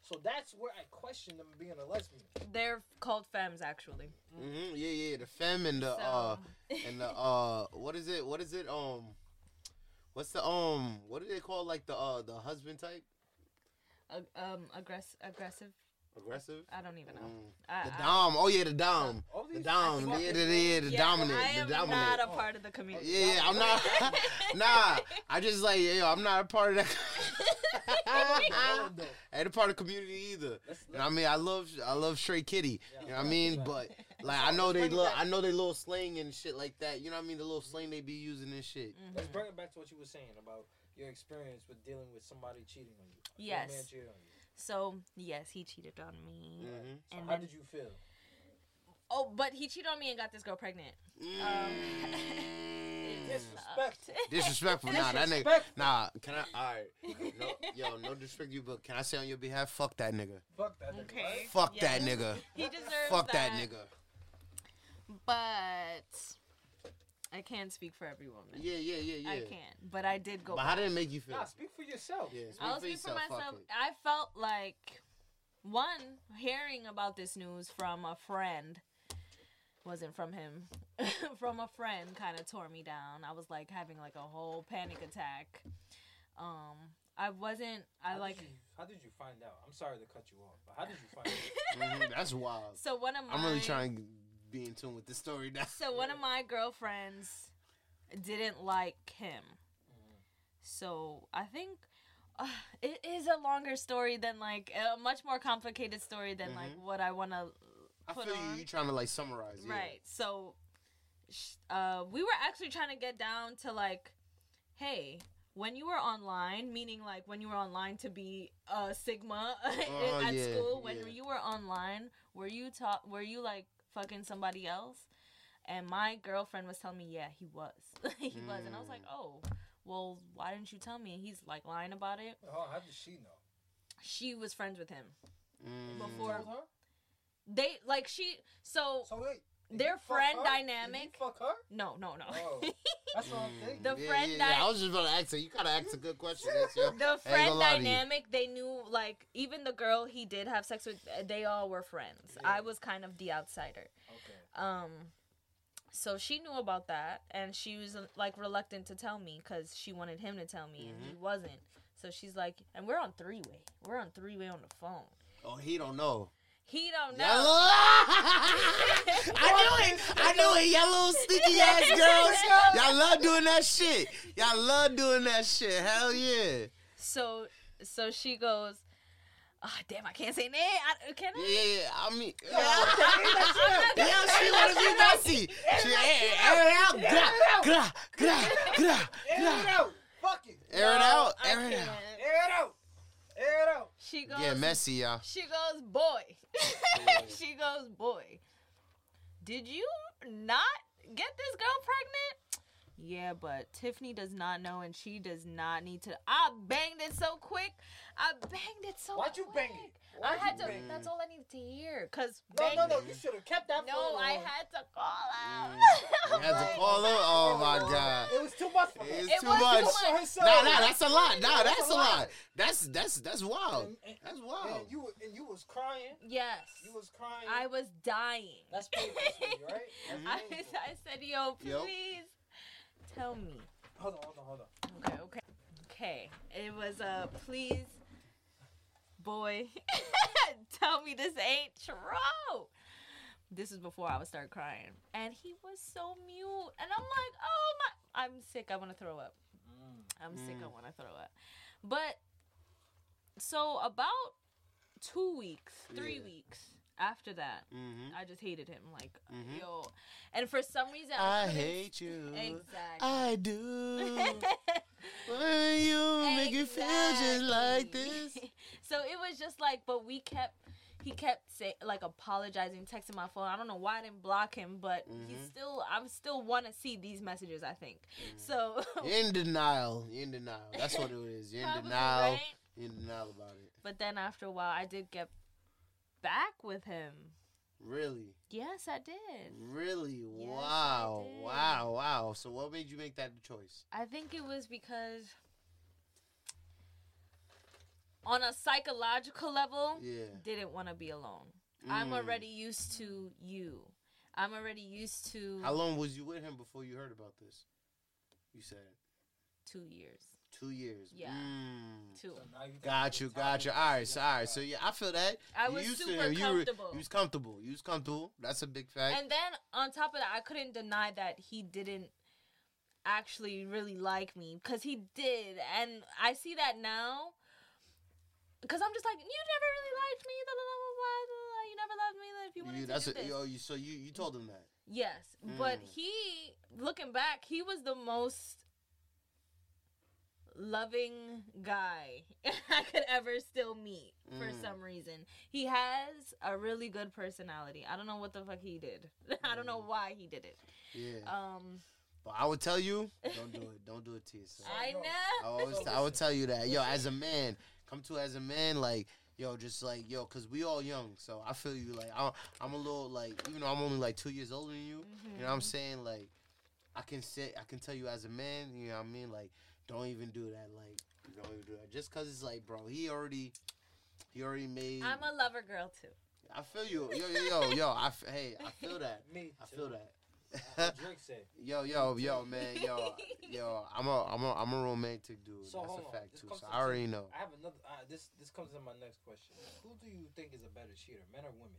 So that's where I question them being a lesbian. They're called femmes, actually. hmm Yeah, yeah. The femme and the uh and the uh what is it? What is it? Um, what's the um what do they call like the uh the husband type? ag- um, aggress- aggressive. Aggressive. I don't even know. Mm. I, The I- dom. Oh yeah, the dom. All The dom. fucking Yeah, the, yeah, the Yeah, dominant. I am the dominant. not a part of the community. Yeah, yeah, I'm not. [LAUGHS] nah, I just like, yo, I'm not a part of that. [LAUGHS] Hold though. ain't a part of the community either. Let's- You know I mean? I love, I love Stray Kitty. Yeah. You know what I mean? Yeah. But like, I know they Let's bring it look. I know they little slang and shit like that. You know what I mean? The little slang they be using and shit. Mhm. Let's bring it back to what you were saying about your experience with dealing with somebody cheating on you. Your Yes. man cheated on you. So yes, he cheated on me. Mhm. So And how then- did you feel? Oh, but he cheated on me and got this girl pregnant. Mm. [LAUGHS] [LAUGHS] Disrespect. Disrespectful. Nah, that nigga. Nah, can I? All right. No, yo, no disrespect you, but can I say on your behalf? Fuck that nigga. Fuck that nigga. Okay. right? Fuck Yeah. that nigga. He deserves Fuck that that nigga. But I can't speak for every woman. Yeah, yeah, yeah, yeah. I can't. But I did go. But how did it make you feel? Nah, speak for yourself. Yeah, speak I'll for speak for yourself. Fuck myself. I felt like one hearing about this news from a friend wasn't from him. [LAUGHS] from a friend kind of tore me down. I was like having like a whole panic attack. Um I wasn't I How like Did you, how did you find out? I'm sorry to cut you off, but how did you find out? [LAUGHS] [LAUGHS] Mhm, That's wild. so one of my I'm really trying to be in tune with the story now. So one of my girlfriends didn't like him. So I think uh, it is a longer story than like a much more complicated story than like Mhm. what I want to I put feel you. on. You trying to like summarize, yeah. Right. So uh, we were actually trying to get down to like, hey, when you were online, meaning like when you were online to be a Sigma [LAUGHS] Oh, at yeah, school, when yeah. you were online, were you taught? Were you like fucking somebody else? And my girlfriend was telling me, yeah, he was. [LAUGHS] he was, and I was like, Mm. oh, well, why didn't you tell me? And he's like lying about it. Oh, how did she know? She was friends with him Mm. before her? They like she. So So wait. did Their you fuck friend her? dynamic- Did you fuck her? no, no, no. Oh, [LAUGHS] that's what I'm thinking. The yeah, friend yeah, that- yeah. I was just about to ask her. You gotta ask a good question. That's the friend lie to you. dynamic they knew like even the girl he did have sex with uh, they all were friends Yeah. i was kind of the outsider Okay. um so she knew about that and she was uh, like reluctant to tell me because she wanted him to tell me and he Mm-hmm. wasn't so she's like and we're on three-way we're on three-way on the phone oh, he don't know. He don't know [LAUGHS] I knew it. I knew it. Y'all little sneaky [LAUGHS] ass girls. [LAUGHS] Y'all love doing that shit. Y'all love doing that shit. Hell yeah. so so she goes, oh, damn, I can't say name. I, can I? yeah, yeah. I mean, Yeah, yeah, yeah, she wanna be messy. She air, air it out. Gra, gra, gra, gra, Air it gra. out. Fuck it. Air it out. Air it out. Air it out. Air it out. She goes, Yeah, messy, y'all. She goes, boy. [LAUGHS] [LAUGHS] she goes, boy. Did you not get this girl pregnant? Yeah, but Tiffany does not know, and she does not need to. I banged it so quick. I banged it so. Why'd you bang it? Why'd I had to. bang? That's all I needed to hear. Cause No, bang- no, no. You should have kept that. for No, a I little- had to call out. You had to [LAUGHS] call her? Oh, my [LAUGHS] God. It was too much for her. It's It too was too much. much. For. Nah, nah, that's a lot. Nah, That's that's a a lot. lot. That's that's that's wild. And- and- That's And wild. you were- and you was crying. yes, You was crying. I was dying. That's painful for right? That's [LAUGHS] I, painful. I said, yo, please Yo. tell me. Hold on, hold on, hold on. Okay, okay. Okay. It was uh please boy [LAUGHS] tell me this ain't true. This is before I would start crying. And he was so mute. And I'm like, oh my I'm sick, I wanna throw up. I'm sick, I Mm. wanna throw up. But so about two weeks, three Yeah. weeks after that, hmm I just hated him. Like, Mhm. yo. And for some reason I, I hate you. Exactly. I [LAUGHS] do. When you make it feel just like this. [LAUGHS] So it was just like, but we kept, he kept say like apologizing, texting my phone. I don't know why I didn't block him, but he Mhm. still, I still want to see these messages. I think Mm. so. [LAUGHS] In denial. In denial. That's what it is. In [LAUGHS] Probably, denial. right? In denial about it. But then after a while, I did get back with him. Really? Yes, I did. Really? Yes, wow. did. Wow. Wow. So what made you make that choice? I think it was because on a psychological level, Yeah. didn't want to be alone. I'm Mm. already used to you. I'm already used to How long was you with him before you heard about this? You said two years. Two years. Yeah. Mm. Two. So you think Got you, got you. All right, All so figure all out. right, so yeah, I feel that. I You was used to super. You were- comfortable. You was comfortable. You was comfortable. That's a big fact. And then on top of that, I couldn't deny that he didn't actually really like me because he did, and I see that now. Because I'm just like, you never really liked me. Blah, blah, blah, blah, blah, blah. You never loved me. If you wanted You, to that's do a, this. yo, you, so you you told him that. Yes, but Mm. he, looking back, he was the most loving guy [LAUGHS] I could ever still meet for Mm. some reason. He has a really good personality. I don't know what the fuck he did. [LAUGHS] I don't know Mm. why he did it. Yeah. Um, But I would tell you, [LAUGHS] don't do it. Don't do it to yourself. I know. I always, So I would tell you that, yo, as a man, come to as a man, like, yo, just like, yo, cause we all young, so I feel you, like, I'm, I'm a little, like, even though I'm only like two years older than you, you know what I'm Mhm. saying, like, I can say, I can tell you as a man, you know what I mean, like, don't even do that, like, don't even do that, just cause it's like, bro, he already, he already made. I'm a lover girl too. I feel you, yo, yo, yo, yo, I, f- hey, I feel [LAUGHS] that, Me I feel that. Drake said. [LAUGHS] Yo, yo, yo, man, yo, [LAUGHS] yo, I'm a, I'm a, I'm a romantic dude. So That's hold a on. fact This too. comes So to- I already know. I have another. Uh, this this comes to my next question. Who do you think is a better cheater, men or women?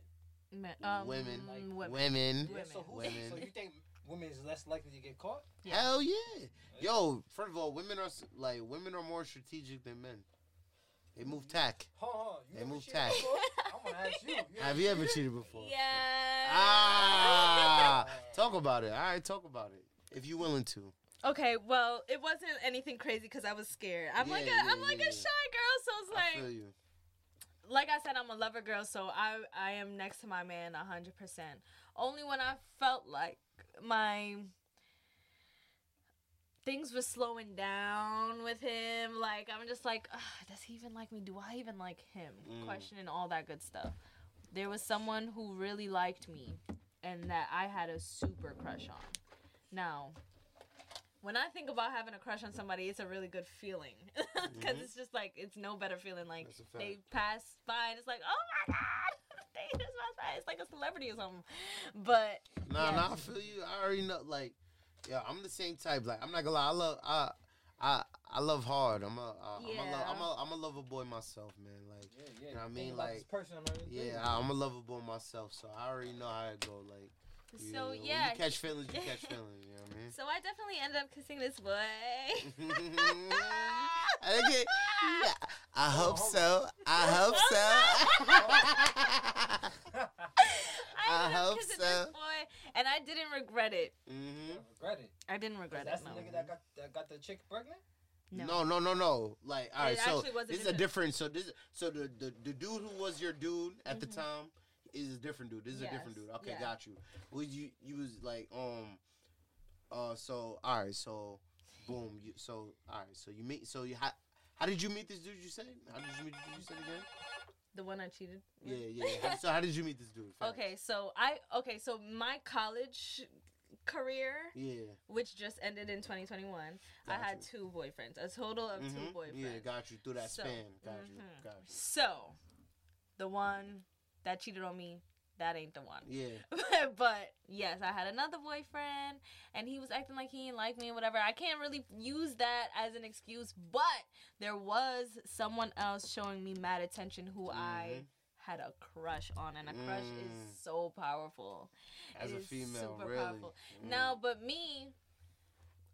Me- Um, Women. Like, women. Women. Yeah, so who? Women. So you think women is less likely to get caught? Yeah. Hell yeah. Yo, first of all, women are like women are more strategic than men. They move tack. Hold on, hold on. You They move cheated tack. I'm gonna ask you. [LAUGHS] you Have you ever cheated before? Yeah. Ah, [LAUGHS] talk about it. All right, talk about it if you're willing to. Okay, well, it wasn't anything crazy because I was scared. I'm like a, Yeah, am like yeah, a shy girl, so it's like I feel like, you. like I said, I'm a lover girl, so I I am next to my man hundred percent. Only when I felt like my things were slowing down with him, like I'm just like, does he even like me? Do I even like him? Mm. Questioning all that good stuff. There was someone who really liked me, and that I had a super crush on. Now, when I think about having a crush on somebody, it's a really good feeling [LAUGHS] because Mhm. it's just like it's no better feeling. Like That's a fact. they pass by and it's like, oh my god, they just passed by. It's like a celebrity or something. But Nah, yeah. nah, I feel you. I already know. Like, yeah, I'm the same type. Like, I'm not gonna lie. I love. I. I. I love hard. I'm a. Uh, I'm a. Lo- Yeah. I'm a. I'm a lover boy myself, man. Like. Yeah, yeah. You know what I mean? Like, this person I'm not even Yeah, I'm a lover boy myself, so I already know how it go. Like, you so know, yeah. when you catch feelings, you [LAUGHS] catch feelings. You know what I mean? So I definitely ended up kissing this boy. [LAUGHS] [LAUGHS] I yeah, I hope so. I [LAUGHS] hope so. I I hope so. boy, and I didn't regret it. hmm regret it. I didn't regret That's it. the No. nigga that got that got the chick pregnant. No, no, no, no. Like, all right, It so actually was a this is a different- different. So this, so the the, the dude who was your dude at the time is a different dude. This is a different Mm-hmm. Dude. Okay, yeah. got you. Was you you was like um, uh, so all right, so boom, you so all right, so you meet, so you how how did you meet this dude? You said how did you meet? Did you say again? The one I cheated. with? Yeah, yeah. So how did you meet this dude? Okay, so I okay, so my college career, Yeah. which just ended in 2021, Got I had you. two boyfriends, a total of Mhm. two boyfriends. Yeah, got you through that So, span. Got you. mhm. Got you. So, the one that cheated on me, that ain't the one. Yeah. [LAUGHS] but yes, I had another boyfriend, and he was acting like he didn't like me and whatever. I can't really use that as an excuse, but there was someone else showing me mad attention who I Mhm. had a crush on, and a crush Mm. is so powerful. As It a female, super really. powerful. Now, but me,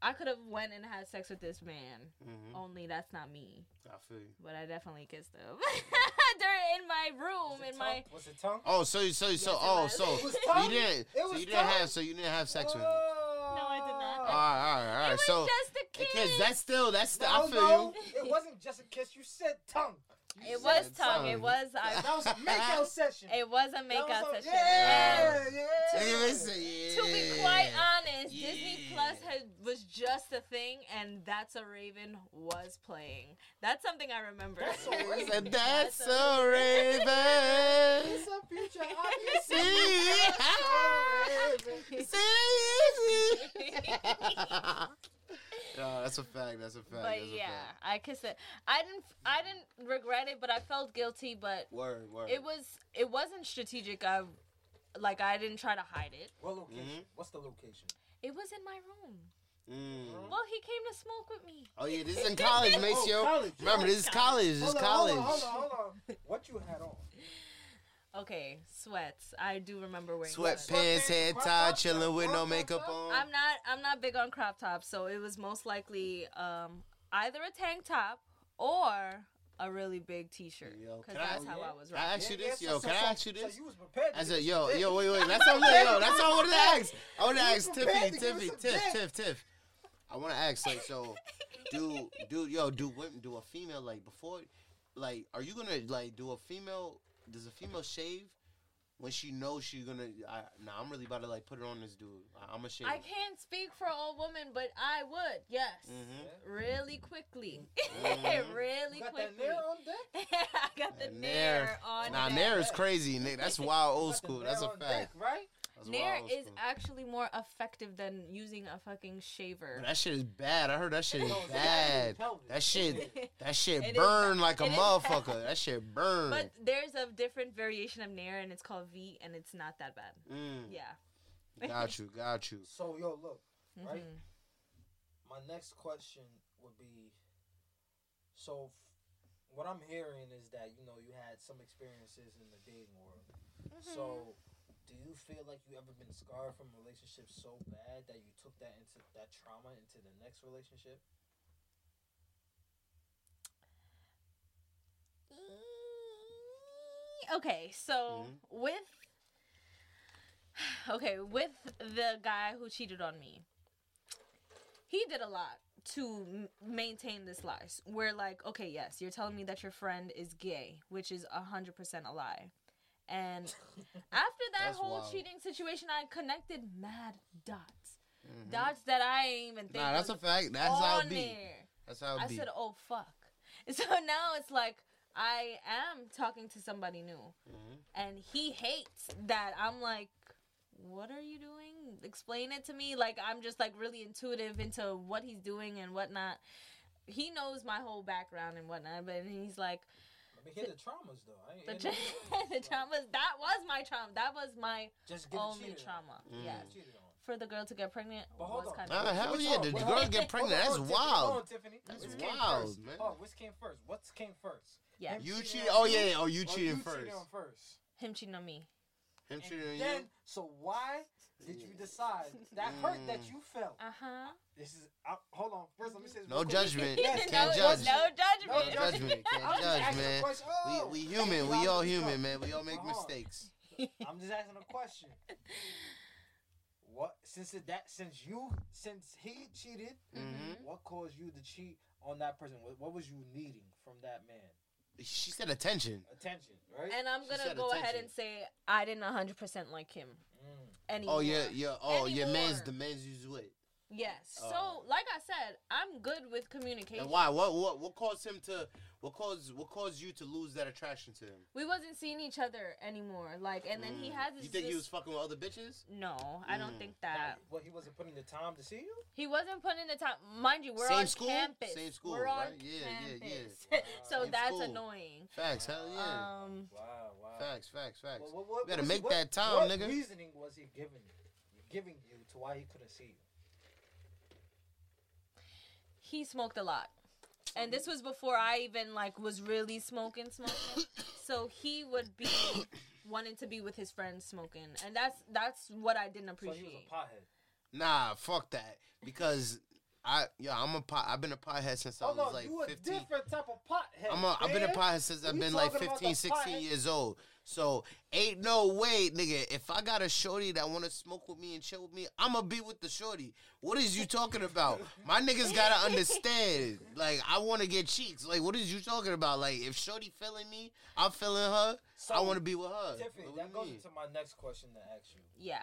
I could have went and had sex with this man. hmm Only that's not me. I feel you. But I definitely kissed him. [LAUGHS] They're in my room, Was it in my. Was it tongue? Oh, so so so Yes, it oh so you tongue? didn't so you didn't tongue? have so you didn't have sex with him. No, I did not. All right, all right, all right. So just a kiss. because that's still that's still, No, I feel no, you. it wasn't just a kiss. You said tongue. You It was said tongue. tongue. It was. I, That was a makeout [LAUGHS] session. it was a That makeout session. Yeah, And yeah. Hey, listen, yeah. to be quite honest, Disney Plus had was just a thing, and That's a Raven was playing. That's something I remember. That's So [LAUGHS] I Raven. that's That's so Raven. It's a future [LAUGHS] I See? can see. No, that's a fact. That's a fact. but that's yeah, fact. I kissed it. I didn't. I didn't regret it, but I felt guilty. But Word, word. it was. It wasn't strategic. I, like, I didn't try to hide it. What location? Mhm. What's the location? It was in my room. Mm. Well, he came to smoke with me. Oh yeah, this is in college, [LAUGHS] Maceo. Oh, college. Remember, this is college. This is college. Hold on, hold on, hold on. What you had on? Okay, sweats. I do remember wearing Sweatpants, Sweatpants, head crop tied, chilling with no makeup on. I'm not. I'm not big on crop tops, so it was most likely um, either a tank top or a really big T-shirt. Because can I- that's how yeah. I was Can I rocking. ask you this, yeah, yo? so- Can I ask you So this? you was prepared I said, yo, yo, wait, wait. [LAUGHS] That's all, yo, that's all I wanted to ask. I want to ask Tiffy, to give us Tiffy, some Tiff. Tiff, Tiff. I want to ask, like, so, [LAUGHS] do, do, yo, do women, do a female like before, like, are you gonna like do a female? Does a female shave when she knows she's gonna? I, nah, I'm really about to like put it on this dude. I, I'm gonna shave. I can't speak for all women, but I would. Yes. Mhm. Really quickly. Mhm. [LAUGHS] really You got quickly. that nair on deck? [LAUGHS] I got the That nair Nair. on. Nah, deck. Nair is crazy, nigga. That's wild, old school. That's a fact. deck, right? That's Nair wild, is school. actually more effective than using a fucking shaver. That shit is bad. I heard that shit is bad. That shit, that shit [LAUGHS] It is burn bad. like a motherfucker. That shit burn. But there's a different variation of Nair, and it's called V, and it's not that bad. Mm, Yeah. got [LAUGHS] you, got you. So yo, look. Right. Mhm. My next question would be, so f- what I'm hearing is that you know you had some experiences in the dating world. Mm-hmm. So, do you feel like you ever been scarred from a relationship so bad that you took that into that trauma into the next relationship? Okay, so Mhm. with okay with the guy who cheated on me, he did a lot to maintain this lie. S- We're like, okay, yes, you're telling me that your friend is gay, which is a hundred percent a lie. And after that That's whole wild. cheating situation, I connected mad dots, Mhm. dots that I ain't even think Nah, that's a fact. That's how it be. That's how I it be. said, "Oh fuck!" [LAUGHS] So now it's like I am talking to somebody new, Mhm. and he hates that I'm like, "What are you doing? Explain it to me." Like I'm just like really intuitive into what he's doing and whatnot. He knows my whole background and whatnot, but he's like, Let me hear the traumas though. I ain't "The, tra- traumas. [LAUGHS] the traumas. That was my trauma. That was my Just only trauma. Mm. Yeah, Getting cheated on. for the girl to get pregnant But hold was on. kind Nah, of. hell yeah, one? the Which girl one? get pregnant, that's wild. Hold Tiffany. That's Which came wild, first? man. Oh, which came first? What came first? Yeah, You cheating cheated. Oh yeah, oh you or cheated you first. cheated on first. him cheating on me. Him cheating on then, you. so why did you decide that hurt that Mm. you felt. Uh huh. This is I, hold on. First, let me say this. No quick. judgment. Yes, Can't no, judge. No No judgment. No judgment. Can't judge, man. Oh, We we human. We all human, man. We all make Hold on. mistakes. [LAUGHS] I'm just asking a question. What since it, that since you since he cheated, Mhm. what caused you to cheat on that person? What, what was you needing from that man? She said attention. Attention, right? And I'm She gonna said go ahead attention. and say I didn't 100% like him Mm. anymore. Oh yeah, yeah. Oh, your man's Anymore. the man's you with. Yes. Oh. So, like I said, I'm good with communication. And why? What? What? What caused him to? What caused? What caused you to lose that attraction to him? We wasn't seeing each other anymore. Like, and then he Mm. has this. You think he was fucking with other bitches? No, I don't Mm. think that. What he wasn't putting the time to see you? He wasn't putting the time. Mind you, we're Same on school? campus. Same school, We're on right? Yeah, yeah, yeah. Wow. [LAUGHS] so Same that's school. annoying. Facts. Hell yeah. Um, Wow, wow. facts. Facts. Facts. Well, what, what, You better was- make what- that time, nigga. what nigga. reasoning was he giving giving you to why he couldn't see you? he smoked a lot. And this was before I even like was really smoking smoking. [COUGHS] so he would be [COUGHS] wanting to be with his friends smoking. And that's that's what I didn't So he was appreciate. a pothead. Nah, fuck that. Because I, yeah, I'm a pot. I've been a pothead since I Oh was no, like you a 15. different type of pothead. I'm a, I've been a pothead since I've been like talking 15, 16 pothead- years old. So ain't no way, nigga. If I got a shorty that wanna smoke with me and chill with me, I'ma be with the shorty. What is you talking about? My niggas gotta understand. Like I wanna get cheeks. Like what is you talking about? Like if shorty feeling me, I'm feeling her. I wanna be with her. Tiffany, that goes mean? into my next question to ask you. Yeah.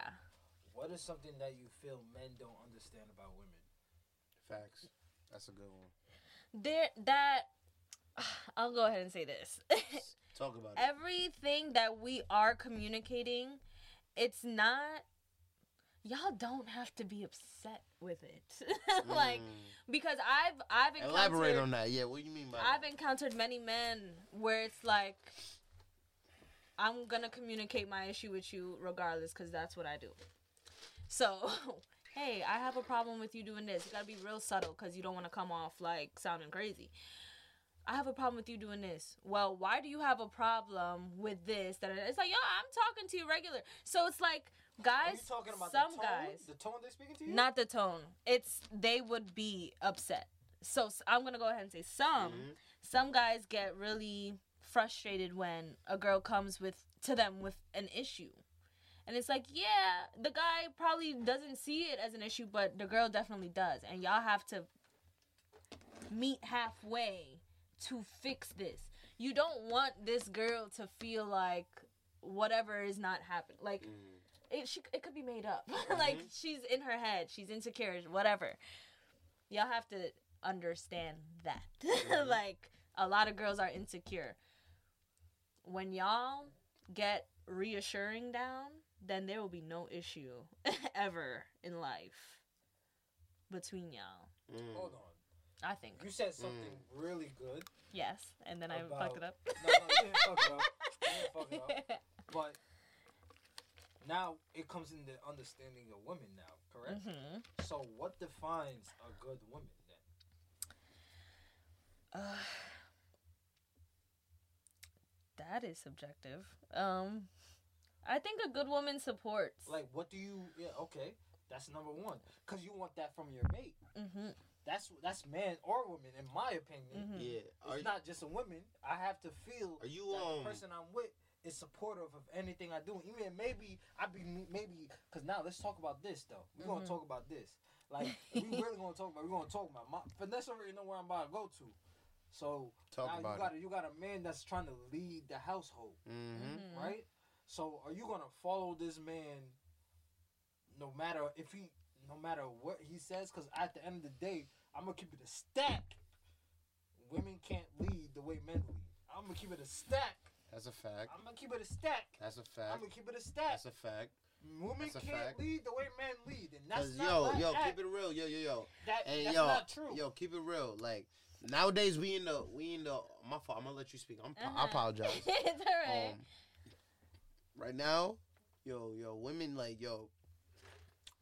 What is something that you feel men don't understand about women? Facts. That's a good one. There that [SIGHS] I'll go ahead and say this. [LAUGHS] Talk about it. Everything that we are communicating, it's not y'all don't have to be upset with it. [LAUGHS] like Mm. because I've I've encountered Elaborate on that. Yeah, what do you mean by I've that? encountered many men where it's like I'm gonna communicate my issue with you regardless because that's what I do. So, [LAUGHS] hey, I have a problem with you doing this. You gotta be real subtle because you don't want to come off like sounding crazy. I have a problem with you doing this. Well, why do you have a problem with this? That it's like, yo, I'm talking to you regular. So it's like, Are guys, you talking about some the tone? guys, The tone they're speaking to you? not the tone. It's they would be upset. So I'm gonna go ahead and say some. Mhm. Some guys get really frustrated when a girl comes with to them with an issue. And it's like, yeah, the guy probably doesn't see it as an issue, but the girl definitely does. And y'all have to meet halfway to fix this. You don't want this girl to feel like whatever is not happening. Like Mm. it, she, it could be made up. [LAUGHS] like she's in her head, she's insecure, whatever. Y'all have to understand that. [LAUGHS] like a lot of girls are insecure. When y'all get reassuring down, then there will be no issue [LAUGHS] ever in life between y'all. Mm. Hold on. I think. You said something really good. Yes, and then I fucked it up. No, no, you didn't fuck it up. You didn't fuck it up. [LAUGHS] But now it comes in the understanding of women now, correct? hmm So what defines a good woman then? Uh, [SIGHS] that is subjective. Um, I think a good woman supports. Like what do you yeah, okay. That's number one. Cause you want that from your mate. hmm That's that's man or woman, in my opinion. Mhm. Yeah. Are It's you, not just a woman. I have to feel Are you, that um, the person I'm with is supportive of anything I do. Even maybe I be maybe because now let's talk about this though. We're gonna Mhm. talk about this. Like we [LAUGHS] really gonna talk about. We're gonna talk about. My, Vanessa already know where I'm about to go to. So Talk now about you got a, you got a man that's trying to lead the household, Mm-hmm. right? So are you gonna follow this man? No matter if he, no matter what he says, because at the end of the day, I'm gonna keep it a stack. Women can't lead the way men lead. I'm gonna keep it a stack. That's a fact. I'm gonna keep it a stack. That's a fact. I'm gonna keep it a stack. That's a fact. Women a can't fact. lead the way men lead, and that's Cause not yo, that, yo, that, keep it real, yo, yo, yo. that, And that's yo, not true. yo, keep it real. Like nowadays, we in the, we in the. My fault. I'm gonna let you speak. I'm, Uh-huh. apologize. [LAUGHS] it's alright. Um, right now, yo, yo, women like yo.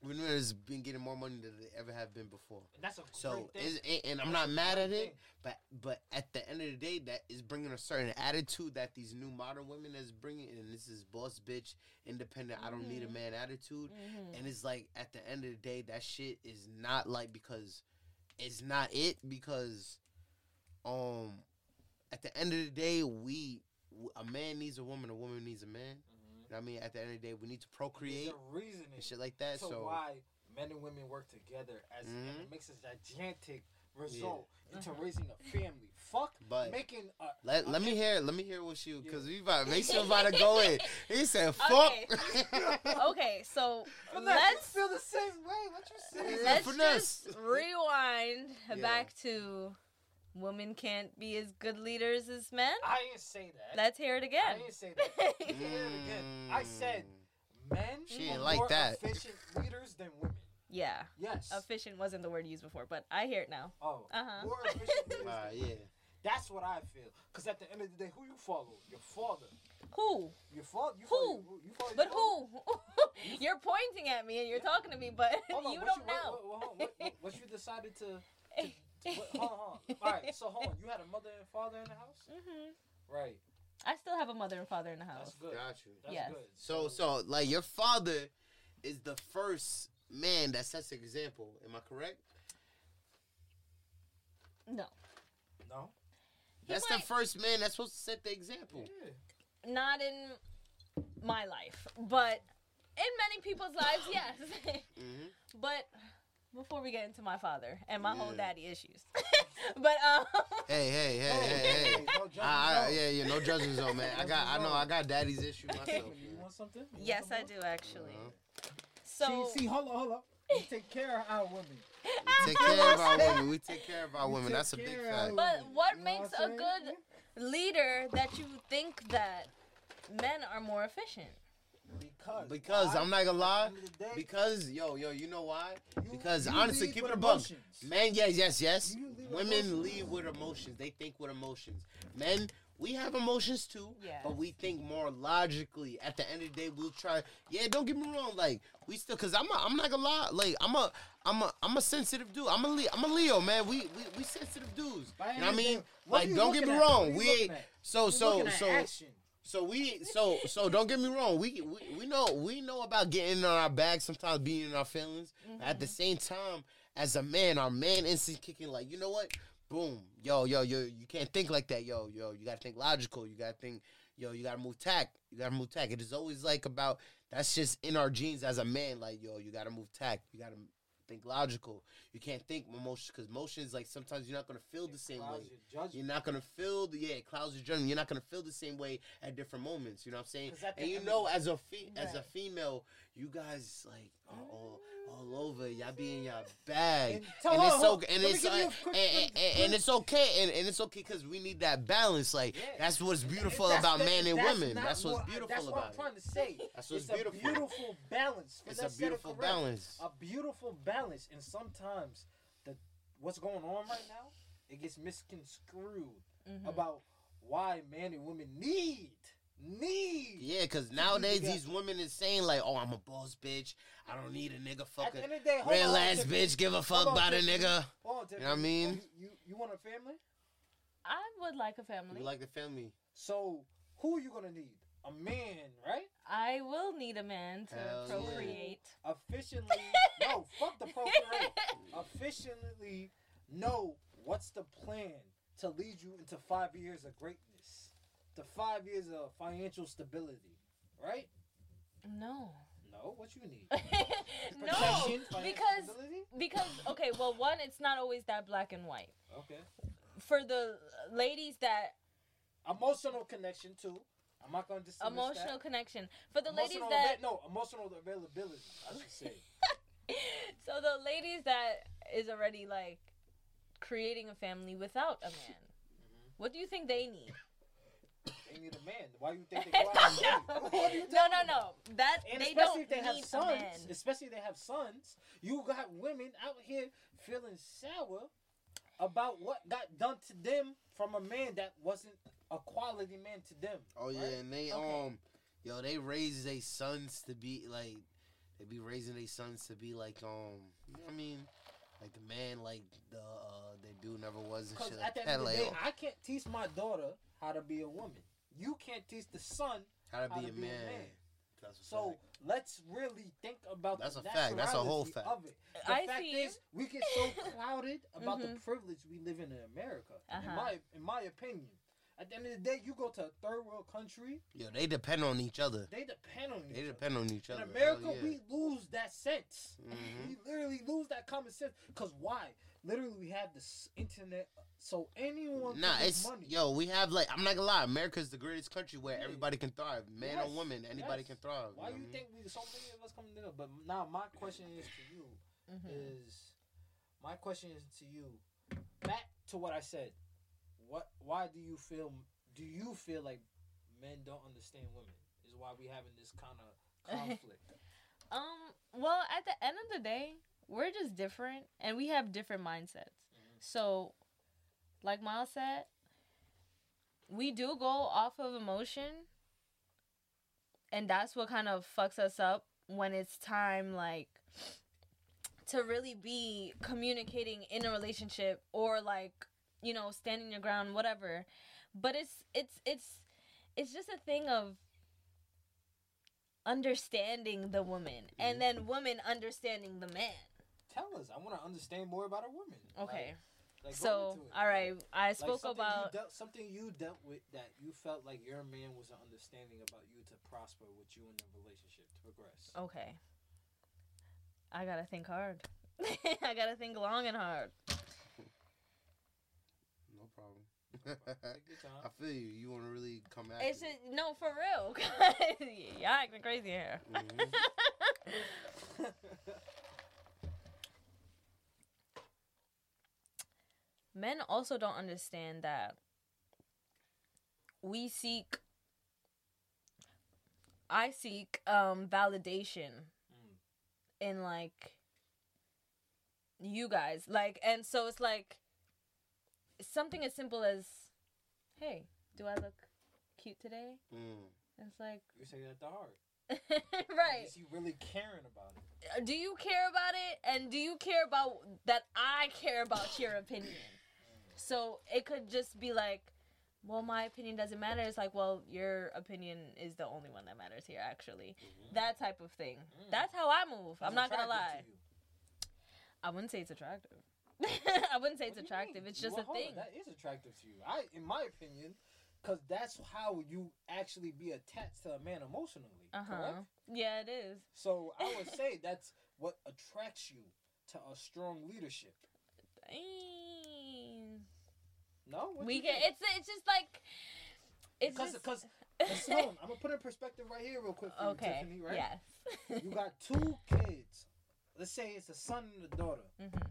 Women has been getting more money than they ever have been before. And that's a So, great thing. is, and- and I'm not mad great at it, but but at the end of the day, that is bringing a certain attitude that these new modern women is bringing, and this is boss bitch, independent. I don't need a Mhm. man attitude, Mhm. and it's like at the end of the day, that shit is not like because it's not it because um at the end of the day, we a man needs a woman, a woman needs a man. You know I mean, at the end of the day, we need to There's procreate a reasoning and shit like that. So why men and women work together as and Mhm. it makes a gigantic result into Uh-huh. raising a family. Fuck But making a Let, a- let me hear let me hear what you because Yeah. we about make [LAUGHS] sure about to go in. He said fuck. Okay. [LAUGHS] okay, so [LAUGHS] Finesse, let's you feel the same way. What you saying? let's finesse. just rewind Yeah. back to women can't be as good leaders as men. I didn't say that. Let's hear it again. I didn't say that. Hear it again. I said men She are ain't like more that. efficient leaders than women. yeah, Yes. efficient wasn't the word used before, but I hear it now. oh, Uh-huh. more efficient [LAUGHS] leaders. Uh, than yeah. women. That's what I feel. Because at the end of the day, who you follow? Your father. Who? Your father. You Who? Follow, you follow But your who? [LAUGHS] You're pointing at me and you're talking to me, but Hold on, [LAUGHS] you don't what, know. What, what, what, what, what you decided to? to what, [LAUGHS] hold on, hold on. All right, so hold on. You had a mother and father in the house, hmm right? I still have a mother and father in the house. That's good. Got you. That's Yes. good. So so like your father is the first man that sets an example. Am I correct? No, no. He That's might- the first man that's supposed to set the example. Yeah. not in my life, but in many people's lives, [COUGHS] yes. [LAUGHS] hmm but before we get into my father and my whole daddy issues, [LAUGHS] but um, Hey hey hey Oh, hey hey. hey, no judgment I, I, yeah yeah no judgment zone man. I got I know I got daddy's issue myself. You want something? You want yes, I do actually. Uh-huh. So see, see, hold on, hold on. We take care of our women. We take care of our women. We take care of our We women. That's a big care fact. But what You makes I'm a saying? good leader that you think that men are more efficient? Because Because why? I'm not gonna lie. the end of the day, Because yo yo, you know why? you- Because you honestly, lead keep it a buck. emotions. Men, yes, yes, yes. You lead with Women emotions. lead with emotions. They think with emotions. Men, we have emotions too, Yes. but we think more logically. At the end of the day, we'll try. Yeah, don't get me wrong. Like we still, cause I'm, a, I'm not gonna lie. Like I'm a, I'm a, I'm a sensitive dude. I'm a, Le- I'm a Leo, man. We, we, we sensitive dudes. You know what I mean? what Like, don't get me at? wrong. We ain't. So, so, so. action. So we so so don't get me wrong. We we, we know we know about getting in our bag sometimes being in our feelings. But At the mm-hmm. same time, as a man, our man instinct kicking like, you know what? Boom. Yo, yo, yo, you can't think like that, yo, yo. You gotta think logical. You gotta think, yo, you gotta move tact. You gotta move tact. It is always like about that's just in our genes as a man, like, yo, you gotta move tact. You gotta think logical. You can't think emotions because emotions like sometimes you're not gonna feel the same way. Your. You're not gonna feel the yeah, it clouds your judgment. You're not gonna feel the same way at different moments. You know what I'm saying? And you end know, as a fe- as a female, you guys like are all all over. Y'all be in your bag, And and, it's hold- okay. And it's give you a uh, and, and, and, and it's okay. And, and it's okay because we need that balance. Like Yeah. that's what's beautiful That's about the- men and that's women. not That's what's what- beautiful That's what about I'm it. trying to say. That's what's it's beautiful. a beautiful balance. It's a beautiful balance. A beautiful balance, and sometimes the what's going on right now, it gets misconstrued Mhm. about why men and women need need. Yeah, because nowadays these women is saying like, "Oh, I'm a boss bitch. I don't need a nigga At fucking the end of the day, hold real on, ass bitch. Give a fuck Hold on, about a nigga." Hold on, You know what I mean? You, you you want a family? I would like a family. You like the family? So who are you gonna need? A man, right? I will need a man to Hell yeah. procreate. Efficiently, [LAUGHS] no, fuck the procreate. Efficiently know what's the plan to lead you into five years of greatness, to five years of financial stability, right? No. No, what you need? [LAUGHS] no, because stability? because okay, well, one, it's not always that black and white. okay, For the ladies that emotional connection too. I'm not gonna dismiss emotional that. connection, for the ladies that no emotional availability. I should say. [LAUGHS] so the ladies that is already like creating a family without a man. Mm-hmm. What do you think they need? They need a man. Why do you think they go out and [LAUGHS] get it? [LAUGHS] What are you no, no, no. That And they especially don't if they have need a sons, man. especially if they have sons, you got women out here feeling sour about what got done to them from a man that wasn't a quality man to them. Oh yeah, and they Okay. um, yo, they raise their sons to be like, they be raising their sons to be like um, you know what I mean, like the man like the uh their dude never was and Because shit at like the end that. of the Like day, oh, I can't teach my daughter how to be a woman. You can't teach the son. how to how be to a be a man. man. That's a So fact. let's really think about That's the a fact. That's a whole fact. of it. The I fact see. is, we get so [LAUGHS] clouded about the Mhm. privilege we live in in America. In Uh-huh. my in my opinion, at the end of the day, you go to a third world country, Yo, they depend on each other. they depend on each They other. depend on each other. In. America, yeah. we lose that sense. Mhm. [LAUGHS] We literally lose that common sense. Cause why? Literally, we have this internet, so anyone Nah, can it's money. yo. We have like I'm not gonna lie. America's the greatest country where Yeah. everybody can thrive, man Yes, or woman. Anybody yes. can thrive. Why know you what I think we so many of us coming together? But now my question is to you Mhm. is my question is to you. Back to what I said. What? Why do you feel? Do you feel like men don't understand women? Is why we having this kind of [LAUGHS] conflict. Um. Well, at the end of the day, we're just different, and we have different mindsets. Mhm. So, like Miles said, we do go off of emotion, and that's what kind of fucks us up when it's time, like, to really be communicating in a relationship or like, you know, standing your ground, whatever. But it's it's it's it's just a thing of understanding the woman and then woman understanding the man. Tell us. I want to understand more about a woman. Okay. Like, like, so, into it. all right, I Like, spoke something about you dealt, something you dealt with that you felt like your man was an understanding about you to prosper with you in the relationship to progress. Okay. I gotta think hard. [LAUGHS] I gotta think long and hard. No problem. [LAUGHS] I feel you. You want to really come at It's it. just, no for real. [LAUGHS] Y'all acting crazy here. Mhm. Men also don't understand that we seek I seek um validation Mm. in like you guys. Like and so it's like something as simple as hey, do I look cute today? Mm. It's like [LAUGHS] You say that at the heart. right. Is he really caring about it? do you care about it and do you care about that i care about your opinion so it could just be like well my opinion doesn't matter it's like well your opinion is the only one that matters here actually that type of thing Mm. that's how i move i'm not gonna lie to i wouldn't say it's attractive [LAUGHS] i wouldn't say What it's attractive mean? it's just Well, a hold on, thing That is attractive to you. I, in my opinion, because that's how you actually be attached to a man emotionally. uh-huh Correct. yeah it is So I would [LAUGHS] say that's what attracts you to a strong leadership. Dang. No, what we you get think? it's it's just like it's because just because [LAUGHS] I'm gonna put it in perspective right here, real quick for you, okay Tiffany. Right? yes You [LAUGHS] got two kids. Let's say it's a son and a daughter. Mhm.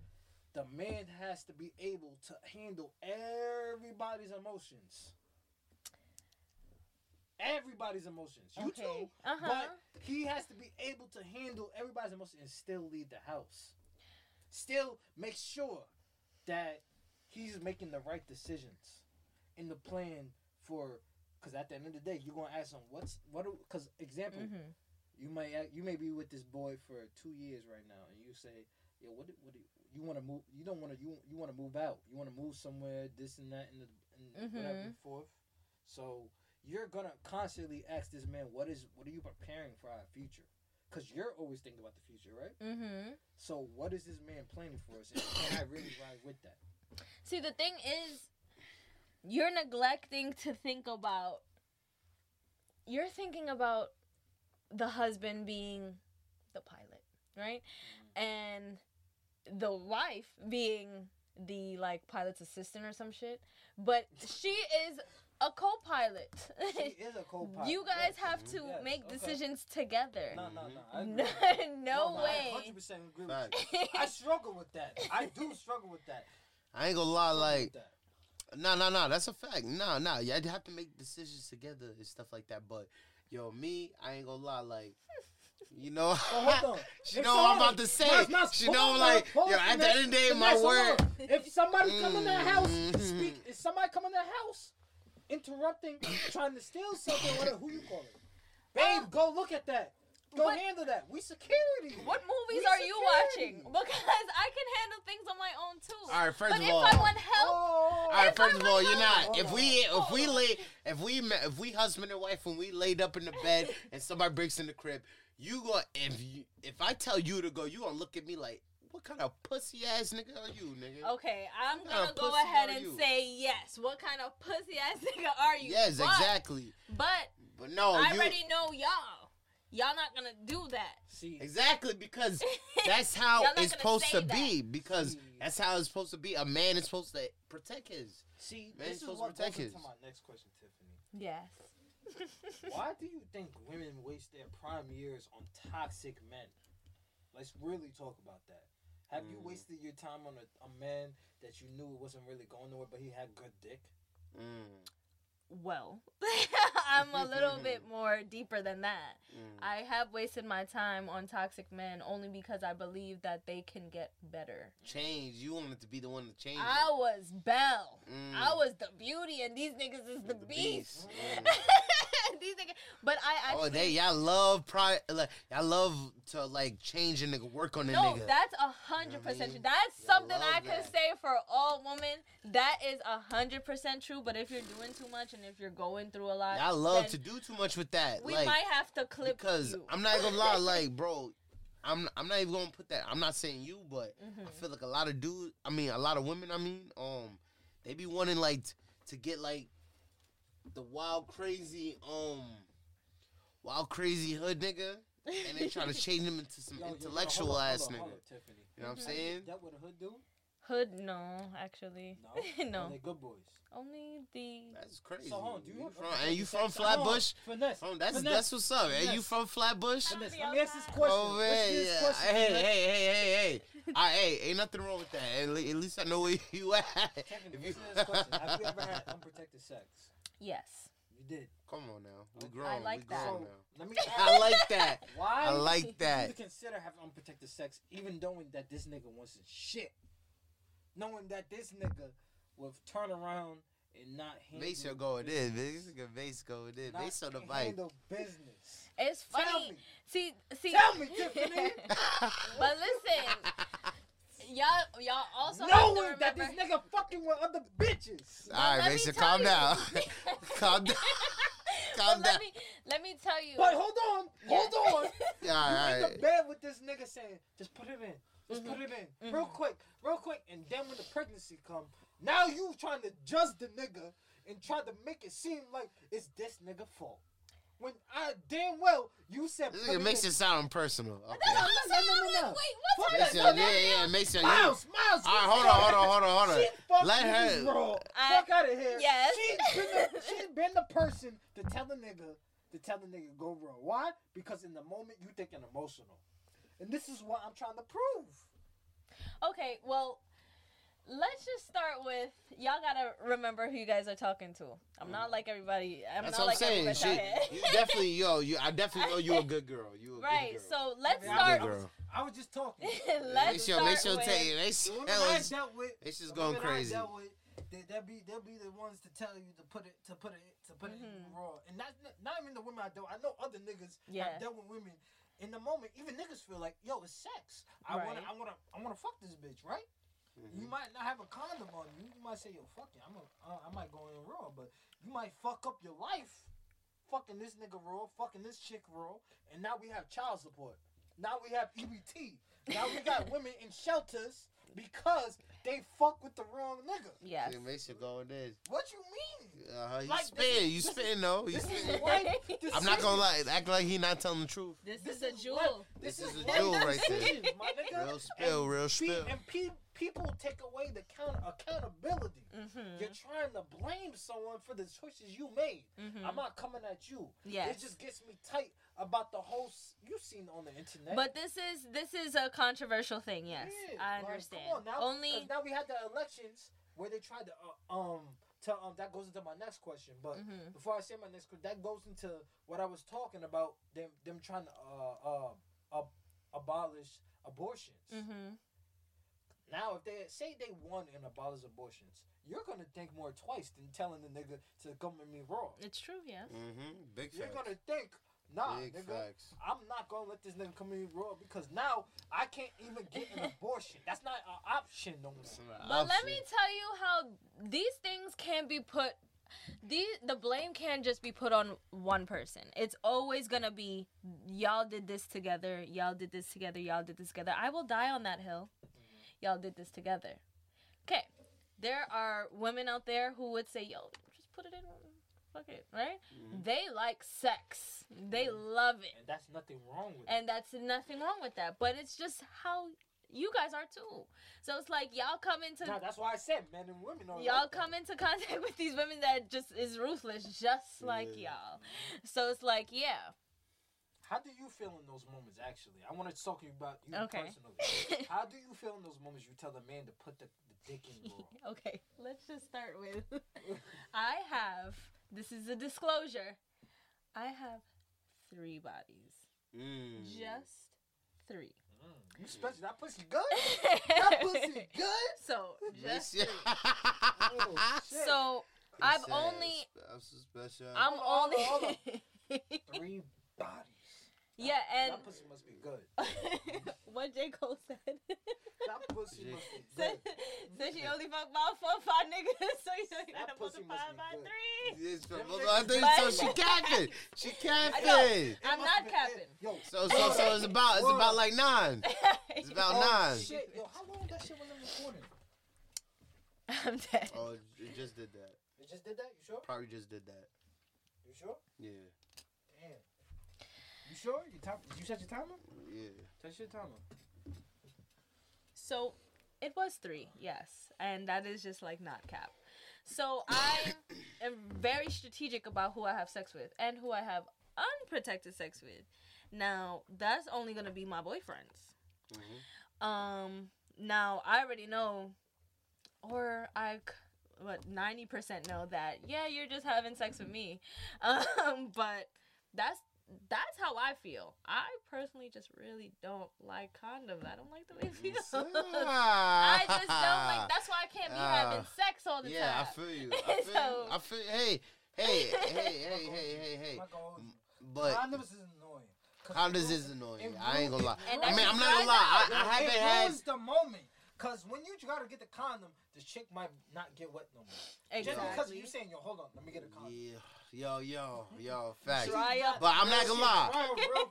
The man has to be able to handle everybody's emotions. Everybody's emotions. You okay too. uh-huh But he has to be able to handle everybody's emotions and still leave the house. Still make sure that he's making the right decisions in the plan for. Because at the end of the day, you're gonna ask him what's what. Because example, Mhm. you may act- you may be with this boy for two years right now, and you say, "Yeah, what do, what do you, you want to move? You don't want to you you want to move out. You want to move somewhere, this and that, and, the, and whatever Mhm. and forth." So you're gonna constantly ask this man, "What is what are you preparing for our future?" Because you're always thinking about the future, right? Mm-hmm. So what is this man planning for us? And can I really ride with that? See, the thing is, you're neglecting to think about. You're thinking about the husband being the pilot, right? Mm-hmm. And the wife being the like pilot's assistant or some shit. But she is a co-pilot. She [LAUGHS] is a co-pilot. you guys yes. have to Yes, make okay. decisions together. No, no, no. I [LAUGHS] No, agree. no I way. 100% agree with you. I struggle with that. I do struggle with that. I ain't gonna lie, like. No, no, no. That's a fact. No, no. Y'all have to make decisions together and stuff like that. But yo, me, I ain't gonna lie. Like, you know, [LAUGHS] on. she If know what I'm about to say. She know, like, yo, at the end of the day, my word. If somebody come in the house, Mhm. speak. If somebody come in the house, interrupting, trying to steal something, whatever, who you calling? Babe, go look at that. Go What- handle that. We security. What movies We are you watching? [LAUGHS] Because I can handle things on my own too. All right, first but of if all, I want help, Oh. All right, If I first of all, you're help- not. If we if oh. we lay if we ma- if we husband and wife and we laid up in the bed [LAUGHS] and somebody breaks in the crib, you go if you if I tell you to go, you gonna look at me like, what kind of pussy ass nigga are you, nigga? okay, I'm gonna go ahead and you? say yes. What kind of pussy ass [LAUGHS] nigga are you? yes, But- exactly. But But no, I you already know y'all. Y'all not gonna do that. See, exactly because [LAUGHS] that's how it's gonna supposed to be. Because See. that's how it's supposed to be. A man is supposed to protect his. see, Man, this is supposed what goes protect into his. my next question, Tiffany. Yes. [LAUGHS] Why do you think women waste their prime years on toxic men? Let's really talk about that. Have you Mm. wasted your time on a, a man that you knew wasn't really going nowhere, but he had good dick? Mm, Well, [LAUGHS] I'm a little [LAUGHS] bit more deeper than that. mm. I have wasted my time on toxic men only because I believe that they can get better. change. You wanted to be the one to change. I was Belle. Mm. I was the beauty, and these niggas is the, The beast. beast. Mm. [LAUGHS] these niggas, but I actually Oh, they y'all love pri like y'all love to like change a nigga, work on a no, nigga. that's a hundred percent true. That's Y'all something I love can that. say for all women. That is a hundred percent true. But if you're doing too much and if you're going through a lot, y'all love to do too much with that. We like might have to clip because you. I'm not gonna lie, [LAUGHS] like bro, I'm I'm not even gonna put that. I'm not saying you, but Mhm. I feel like a lot of dudes. I mean, a lot of women. I mean, um, they be wanting like t- to get like the wild crazy um wild crazy hood nigga, and they try to [LAUGHS] change him into some Yo, yo, yo, intellectual hold on, ass hold on, nigga. hold on, Tiffany. You know what I'm saying? That what a hood do? Hood, no, actually, No, [LAUGHS] no. Are they good boys? Only the That's crazy. So hold on, do you, You have from, and you from sex? Hold on, Flatbush? Finesse. Oh, that's finesse. that's what's up. And you from Flatbush? Finesse. Be Let me ask this question. Oh Let's man, this yeah. question, Hey, hey, hey, hey, hey. I, hey, ain't nothing wrong with that. At least I know where [LAUGHS] you at. Kevin, If you- listen this question. Have you ever had unprotected sex? Yes. You did. Come on now, we I grown. like we that. grown So, now. let me [LAUGHS] I like that. [LAUGHS] why I like do that. you consider having unprotected sex even knowing that this nigga wants his shit? Knowing that this nigga will turn around and not handle Base your go it is, bitch. This nigga base go it is. not Base on the bike. handle business. It's Tell funny. me. See, see. Tell me, Tiffany. [LAUGHS] but listen, y'all, y'all also Knowing have to that this nigga fucking with other bitches. All right, let me Mason, tell calm you- down. [LAUGHS] calm down. But Calm down. let me let me tell you. But hold on, hold Yeah. on. Yeah, [LAUGHS] all You in right. the bed with this nigga saying, just put it in. Just Mhm. put it in. Real Mhm. quick, real quick. And then when the pregnancy come, now you trying to judge the nigga and try to make it seem like it's this nigga fault. When I damn well you said This put nigga makes it sound personal. Okay. no, no, no, no, no. Wait, what's that, up? Mason, fuck yeah, that. yeah, Mason. You, Miles, Miles. all right, hold on, hold on, hold on, hold on. She fucking Let her- bro. I- Fuck out of here. Yes. She's been, the, she's been the person to tell the nigga to tell the nigga go wrong. Why? Because in the moment you thinking emotional. And this is what I'm trying to prove. Okay, well, let's just start with y'all gotta remember who you guys are talking to. I'm not like everybody. I'm That's not what I'm saying. She, you definitely, yo, you. I definitely know you a good [LAUGHS] girl. You a right. good girl. So let's Yeah, start. good girl. I was just talking. [LAUGHS] let's Make sure, start make sure, with. take, make The sure. women I dealt with, It's just the going I crazy. dealt with, they, they'll be they'll be the ones to tell you to put it to put it to put it Mhm. in raw. And not not even the women I dealt. I know other niggas Yeah. have dealt with women. In the moment, even niggas feel like, yo, it's sex. I wanna, I wanna, I wanna fuck this bitch, right? Mm-hmm. You might not have a condom on you. You might say, yo, fuck it. I'm a, uh, I might go in raw, but you might fuck up your life. Fucking this nigga raw, fucking this chick raw, and now we have child support. Now we have EBT. Now we got [LAUGHS] women in shelters because they fuck with the wrong nigga. Yeah, It makes you go in there. What you mean? Uh, you Like, this spitting, is- you this spitting though. You This spitting. [LAUGHS] is white. I'm not gonna lie, act like he not telling the truth. This, This is a jewel. This This is is a jewel right there. decisions, my nigga. Real spill, And real pe- spill. and pe- people take away the count- accountability. Mm-hmm. You're trying to blame someone for the choices you made. mm-hmm. I'm not coming at you. It just gets me tight about the whole. S- you seen on the internet. But this is this is a controversial thing. Yes, Yeah, I like, understand. on now, Only now we had the elections where they tried to uh, um to um that goes into my next question. But Mhm. before I say my next question, that goes into what I was talking about them them trying to uh uh, uh abolish abortions. mm-hmm. Now, if they say they won and abolish abortions, you're gonna think more twice than telling the nigga to come at me raw. it's true. Yes. Mm-hmm. Big You're facts. gonna think Nah, Big nigga. facts. I'm not gonna let this nigga come in raw because now I can't even get an [LAUGHS] abortion. That's not an option no more. But let me tell you how these things can be put. These the blame can't just be put on one person. It's always gonna be y'all did this together. Y'all did this together. Y'all did this together. I will die on that hill. Y'all did this together. Okay, there are women out there who would say, "Yo, just put it in." Fuck it, right? Mm-hmm. They like sex. They mm-hmm. love it. And that's nothing wrong with it. And that's nothing wrong with that. But it's just how you guys are too. So it's like y'all come into Nah, that's why I said men and women y'all like come into contact [LAUGHS] with these women that just is ruthless, just like Yeah. y'all. So it's like, yeah. How do you feel in those moments? Actually, I want to talk to you about you Okay. personally. [LAUGHS] How do you feel in those moments you tell the man to put the, the dick in raw? [LAUGHS] okay, let's just start with [LAUGHS] I have this is a disclosure. I have three bodies. Mm. Just three. Mm, you special? That pussy good? That pussy good? so just. Oh, so I've only I'm so special. I'm Hold on, hold only Three bodies. Yeah, and that pussy must be good. [LAUGHS] what J. Cole said. That pussy must be [LAUGHS] said, good. said she only fucked about four, five niggas, so you know you That gotta pussy multiply must be by good. three. Yes, but- Them but niggas I think But- so. She capping. She [LAUGHS] know. capping. I'm not must be- capping. Yo, So so so it's about it's about like nine. It's about oh, nine. shit. Yo, how long that shit was in recording? I'm dead. Oh, it just did that. It just did that? You sure? Probably just did that. You sure? Yeah, Damn. You sure? You top? Did you set your timer? yeah. Set your timer. So it was three, yes, and that is just like not cap. So I [COUGHS] am very strategic about who I have sex with and who I have unprotected sex with. Now that's only gonna be my boyfriends. Mhm. Um, now I already know, or I. what ninety percent know that yeah, you're just having sex with me. [LAUGHS] Um, but that's that's how I feel. I personally just really don't like condoms. I don't like the way [LAUGHS] it feels. I just don't like. That's why I can't be having Ah. sex all the time. Yeah, [LAUGHS] I feel you. I feel So- you. I feel. Hey, hey, hey, hey, [LAUGHS] hey, hey, hey. I'm not gonna hold. But Condoms is annoying. 'Cause condoms it is ruins- annoying. I ain't gonna lie. I mean, I'm not gonna lie. I, I haven't it had. the moment. Cause when you try to get the condom, the chick might not get wet no more. Just because Exactly. you saying, yo, hold on, let me get a condom. Yeah, yo, yo, yo, facts. Dry up. But I'm not gonna lie.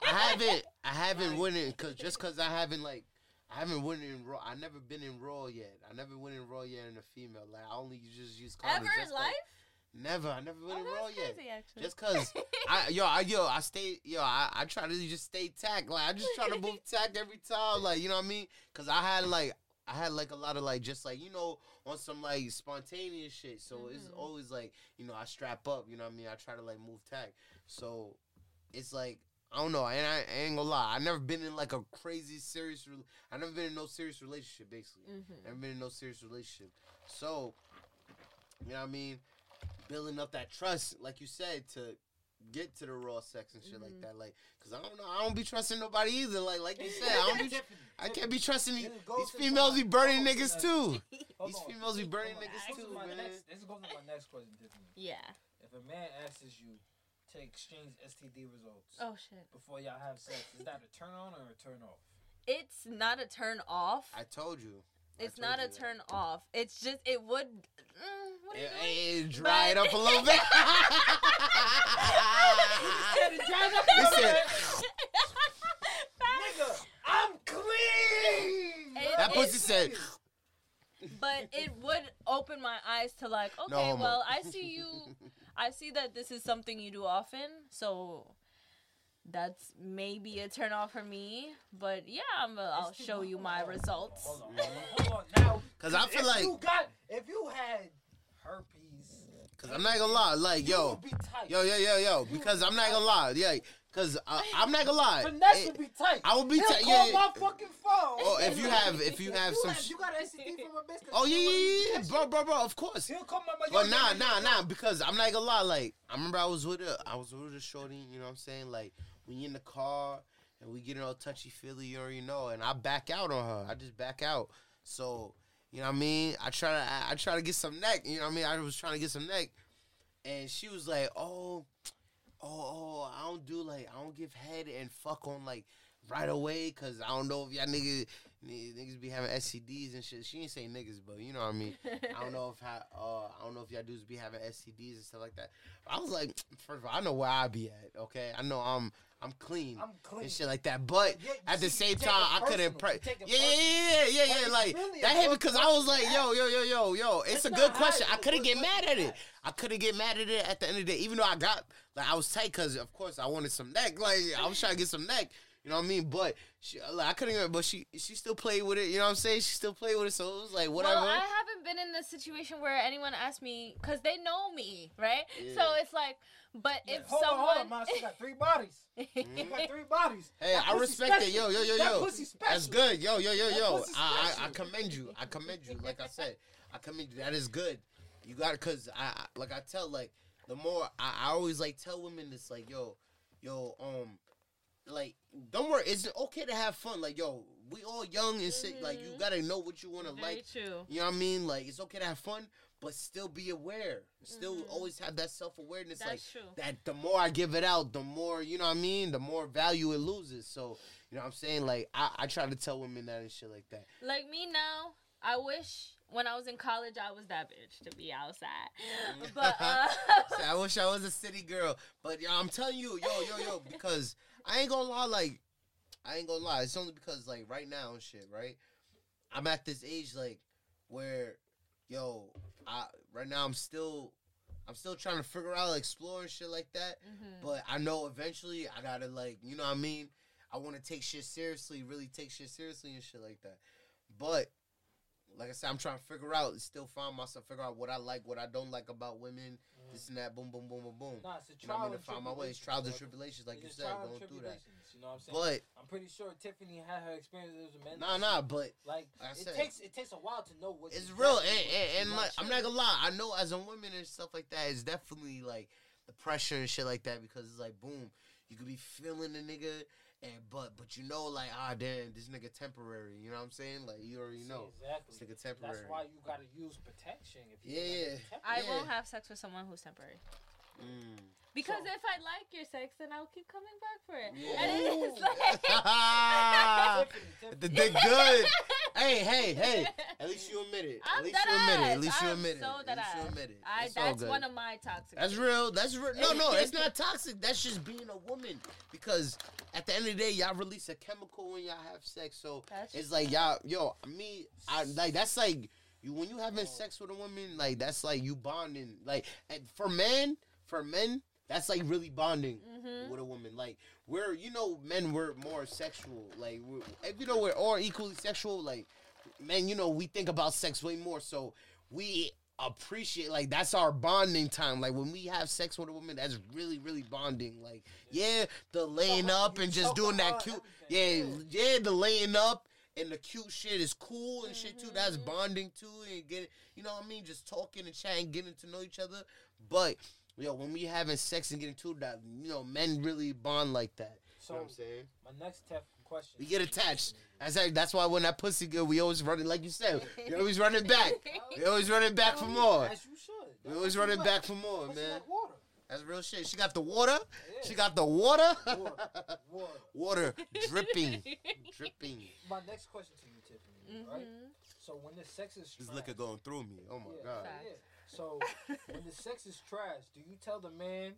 I haven't, I haven't Right. went in, cause just cause I haven't like, I haven't went in raw. I never been in raw yet. I never went in raw yet in a female. Like I only just use condoms. Ever just in 'cause- life? Never. I never Oh, went in raw yet. crazy, actually. Just cause I yo I yo I stay yo I, I try to just stay tack like I just try to move [LAUGHS] tack every time like you know what I mean cause I had like I had like a lot of like just like you know on some like spontaneous shit so it's Mhm. always like you know I strap up you know what I mean I try to like move tack so it's like I don't know and I, I ain't gonna lie I never been in like a crazy serious rel I never been in no serious relationship basically Mhm. Never been in no serious relationship. So, you know what I mean? Building up that trust, like you said, to get to the raw sex and shit like Mhm. that. Like, cause I don't know, I don't be trusting nobody either. Like, like you [LAUGHS] said, I don't be, I can't be trusting these, these females. Be burning niggas too. [LAUGHS] These females be burning niggas too, man. Next, this goes to my next question, Tiffany. Yeah. If a man asks you to exchange STD results Oh shit. before y'all have sex, is that a turn on or a turn off? It's not a turn off. I told you. I It's not you a that. turn off. It's just it would. Mm, what are you It, doing? it, dry it But- up a little bit. [LAUGHS] He [LAUGHS] Nigga, I'm clean. It- that pussy said, [LAUGHS] but it would open my eyes to like, okay, No well, I see you. I see that this is something you do often, so that's maybe a turn off for me. But yeah, I'm, uh, I'll show you my results. Hold on, hold on, [LAUGHS] hold on. Now, Cause I feel if like, you got, if you had herpes, cause I'm not gonna lie, like you yo, would be tight. Yo, yo, yo, yo. Because I'm not gonna lie, yeah. Because uh, I'm not gonna lie. Finesse It- would be tight. I will be He'll tight. call Yeah, yeah. my fucking phone. Oh, if you have- if you have some have, sh- you got an STD from a bitch. Oh yeah, yeah, yeah, yeah, bro, bro, bro. Of course. He'll call my But nah, nah, nah. Because I'm not gonna lie. Like I remember I was with a, I was with a shorty. You know what I'm saying? Like you in the car and we get all touchy feely, you already know. And I back out on her. I just back out. So you know what I mean? I try to, I, I try to get some neck. You know what I mean? I was trying to get some neck, and she was like, "Oh, oh, oh, I don't do like I don't give head and fuck on like right away because I don't know if y'all niggas niggas be having STDs and shit. She ain't say niggas, but you know what I mean. I don't know if how, uh, I don't know if y'all dudes be having STDs and stuff like that. I was like, first of all, I know where I be at. Okay, I know I'm I'm clean. I'm clean. And shit like that, but Yeah, at the same time, I couldn't. Pre- You yeah, yeah, yeah, yeah, yeah, Like really that hit because I was like, yo, yo, yo, yo, yo. It's a good question. I couldn't get mad at it. I couldn't get mad at it at the end of the day, even though I got like I was tight because of course I wanted some neck. Like I was trying to get some neck. You know what I mean? But she, like, I couldn't. Even, but she she still played with it. You know what I'm saying? She still played with it. So it was like whatever. Well, I haven't been in the situation where anyone asked me because they know me, right? Yeah. So it's like, but Yeah, if hold on, hold on, someone, man. She got three bodies. [LAUGHS] She got three bodies. Hey, That I pussy respect it. special. Yo, yo, yo, That yo. pussy special. That's good. Yo, yo, yo, yo. I, I, I commend you. I commend you. Like I said, I commend you. That is good. You got it, cause I, I like I tell like the more I, I always like tell women this like yo, yo, um, like don't worry. It's okay to have fun. Like yo, we all young and sick. Like you Mhm. gotta know what you wanna very like. true. You know what I mean? Like it's okay to have fun, but still be aware. Still Mhm. always have that self awareness. That's Like true. that the more I give it out, the more, you know what I mean, the more value it loses. So, you know what I'm saying? Like I, I try to tell women that and shit like that. Like me now, I wish when I was in college I was that bitch to be outside. But uh, [LAUGHS] I wish I was a city girl. But yo, I'm telling you, yo, yo, yo, because I ain't gonna lie, like, I ain't gonna lie. It's only because like right now and shit, right? I'm at this age like where, yo, I right now I'm still I'm still trying to figure out like exploring shit like that. mhm. But I know eventually I gotta like, you know what I mean? I wanna take shit seriously, really take shit seriously and shit like that. But like I said, I'm trying to figure out, still find myself, figure out what I like, what I don't like about women, Mm-hmm. this and that, boom, boom, boom, boom, boom. Nah, it's a You know I trial mean? To find my ways, trials and tribulations, like you said, going through that. You know what I'm saying? But I'm pretty sure Tiffany had her experiences with men. nah, nah, but Like like I it said, takes it takes a while to know what it's real, and, and, and like I'm not gonna lie, I know as a woman and stuff like that, it's definitely like the pressure and shit like that because it's like boom, you could be feeling the nigga, and but but you know like ah damn, this nigga temporary, you know what I'm saying? Like you already See, know, exactly. this nigga temporary. That's why you gotta use protection. If you Yeah, yeah. I. Yeah. won't have sex with someone who's temporary. Mm. Because So- if I like your sex, then I'll keep coming back for it. Yeah. And it's like, [LAUGHS] Tiffany, Tiffany. the dick good. hey, hey, hey. At least you admit it. I'm At least you admit it. At least you I'm admit it. so At least you admit it. I, It's that's one of my toxic. That's real. That's real. No, no, it's not [LAUGHS] toxic. That's just being a woman. Because at the end of the day, y'all release a chemical when y'all have sex. So That's it's like y'all, yo, me, I like that's like you when you having sex with a woman, like that's like you bonding. Like for men, for men, that's like really bonding Mhm. with a woman. Like we're, you know, men we're more sexual. Like you know we're all equally sexual. Like men, you know, we think about sex way more. So we appreciate like that's our bonding time. Like when we have sex with a woman, that's really really bonding. Like yeah, the laying up and just doing that cute. Yeah, everything. yeah, the laying up and the cute shit is cool and shit too. That's Mhm. bonding too, and getting you know what I mean, just talking and chatting, getting to know each other. But yo, when we having sex and getting to that, you know, men really bond like that. So you know what I'm saying? my next tef- question. We get attached. That's like, that's why when that pussy good, we always running like you said. We always running back. We always running back for more. As you should. We always running back for more, Pussy man. That's real shit. She got the water. Yeah. She got the water. Water. Water. [LAUGHS] Water dripping, [LAUGHS] dripping. My next question to you, Tiffany. Right. Mhm. So when the sex is This liquor going through me. Oh my yeah, god. Yeah. So when the sex is trash, do you tell the man?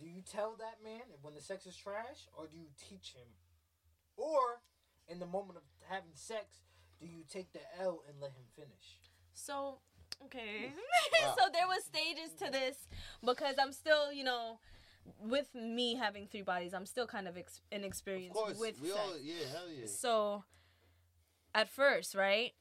Do you tell that man when the sex is trash, or do you teach him? Or in the moment of having sex, do you take the L and let him finish? So, okay. [LAUGHS] Wow. so there was stages to this because I'm still, you know, with me having three bodies, I'm still kind of ex- Of inexperienced course, with we sex. all yeah, hell yeah. So, at first, right?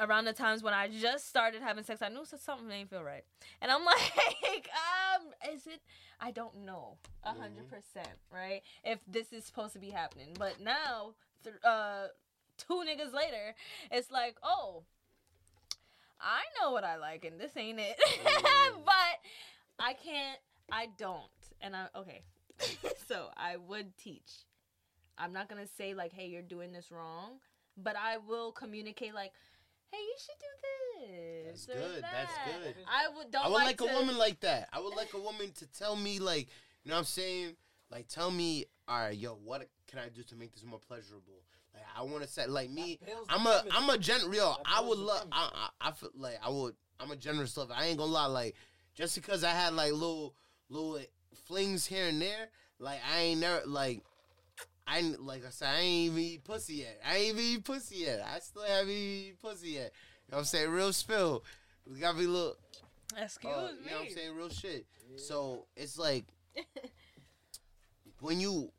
Around the times when I just started having sex, I knew so- something ain't feel right, and I'm [LAUGHS] like, um, is it? I don't know, a hundred percent, right? If this is supposed to be happening, but now, th- uh, two niggas later, it's like, oh, I know what I like, and this ain't it. Mm. [LAUGHS] but I can't. I don't, and I okay. [LAUGHS] so I would teach. I'm not gonna say like, hey, you're doing this wrong, but I will communicate like, hey, you should do this. That's There's good. That's good. I would don't I would like, to, a woman like that. I would like a [LAUGHS] woman to tell me like, you know what I'm saying? Like tell me, all right, yo, what can I do to make this more pleasurable? Like I want to say like me, That builds the I'm a premise. I'm a gen yo, That I would builds love. I, I I feel like I would I'm a generous lover. I ain't gonna lie, like just because I had like little little flings here and there, like I ain't never like I like I said I ain't even eat pussy yet. I ain't even eat pussy yet. I still haven't eaten pussy yet. You know what I'm saying? Real spill. We gotta be little Excuse uh, me. you know what I'm saying? Real shit. So it's like [LAUGHS] when you,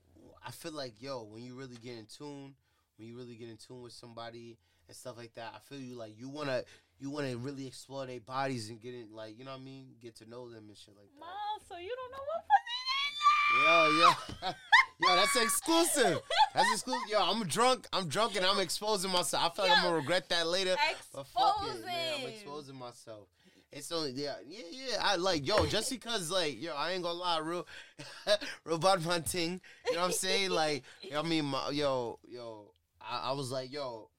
I feel like yo, when you really get in tune, when you really get in tune with somebody and stuff like that, I feel you like you wanna, you wanna really explore their bodies and get in, like you know what I mean, get to know them and shit like that. Mom, so you don't know what pussy is. Yo, yo, yo, that's exclusive. That's exclusive. Yo, I'm drunk. I'm drunk and I'm exposing myself. I feel like I'm gonna regret that later. But fuck it, Exposing. man. I'm exposing myself. It's only yeah, yeah, yeah. I like yo, just because like yo, I ain't gonna lie, real, [LAUGHS] man thing. You know what I'm saying? Like, I mean, my, yo, yo, I, I was like, yo,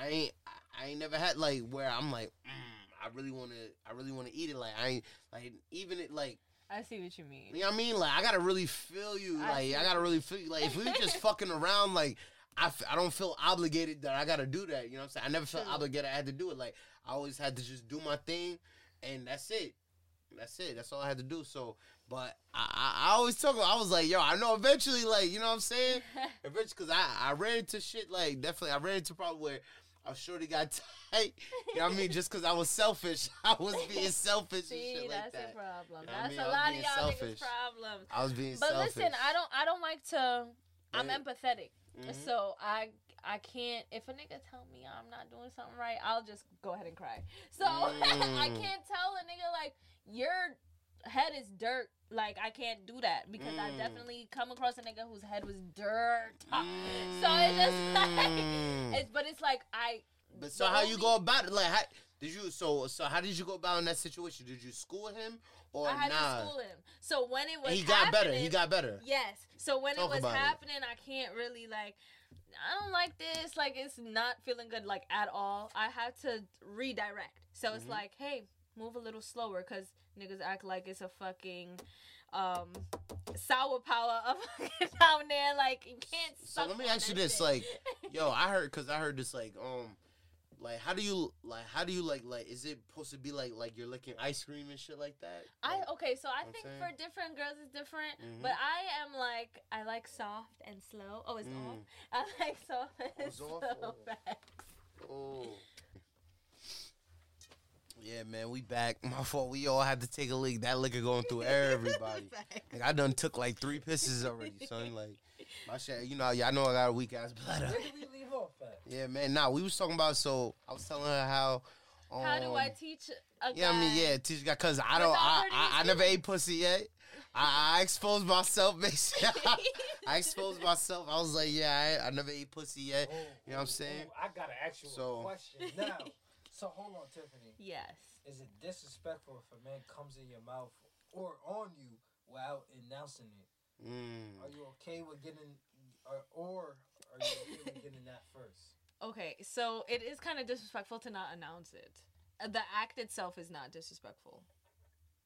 I ain't, I ain't never had like where I'm like, mm, I really wanna, I really wanna eat it. Like, I ain't like even it like. I see what you mean. You know what I mean? Like I gotta really feel you. I Like I gotta really feel you. Like if we just [LAUGHS] fucking around, like I, f- I don't feel obligated that I gotta do that. You know what I'm saying? I never felt True. obligated I had to do it. Like I always had to just do my thing, and that's it. That's it. That's all I had to do. So, but I, I, I always talk. I was like, yo, I know eventually, like you know what I'm saying? [LAUGHS] Eventually, cause I, I ran into shit like definitely. I ran into problem where. I sure they got [LAUGHS] tight. You know what I mean? Just because I was selfish. [LAUGHS] I was being selfish See, and shit that's like that. your problem. You know what I That's mean? a I lot of y'all selfish. niggas' problem. I was being selfish. But selfish. listen, I don't I don't like to I'm Yeah. empathetic. Mhm. So I I can't if a nigga tell me I'm not doing something right, I'll just go ahead and cry. So [LAUGHS] I Mm. can't tell a nigga like your head is dirt. Like I can't do that because I Mm. definitely come across a nigga whose head was dirt. [LAUGHS] So it's just like Mm. it's but it's like I But so how you go about it? Like, how did you? So so how did you go about in that situation? Did you school him or I had nah? to school him. So when it was he got better. He got better. Yes. So when Talk it was about it. happening, I can't really like. I don't like this. Like it's not feeling good like at all. I had to redirect. So it's Mhm. like, hey, move a little slower, cause niggas act like it's a fucking um sour power up [LAUGHS] down there. Like you can't. So let me ask you this, like, Yo, [LAUGHS] I heard because I heard this like um. Like how do you like how do you like like is it supposed to be like like you're licking ice cream and shit like that? I okay, so I think saying? for different girls it's different, Mhm. but I am like I like soft and slow. Oh, it's off. Mm. [LAUGHS] I like soft and off? slow. Oh. Oh. Yeah, man, we back. [LAUGHS] My fault. We all had to take a leak. That liquor going through [LAUGHS] everybody. Like I done took like three pisses already, son. Like my shit, you know, y'all know I got a weak ass bladder. Where did we leave off at? Yeah, man. Nah, we was talking about. So I was telling her how. Um, How do I teach a guy? Yeah, I mean, yeah, teach guy because I don't. I, I, I never ate pussy yet. I, I exposed myself, [LAUGHS] basically. I exposed myself. I was like, yeah, I, I never ate pussy yet. Oh, You know what I'm oh, saying? oh, I got an actual So- question [LAUGHS] now. So hold on, Tiffany. Yes. Is it disrespectful if a man comes in your mouth or on you without announcing it? Mm. Are you okay with getting, or, or are you okay with getting that first? Okay, so it is kind of disrespectful to not announce it. Uh, The act itself is not disrespectful.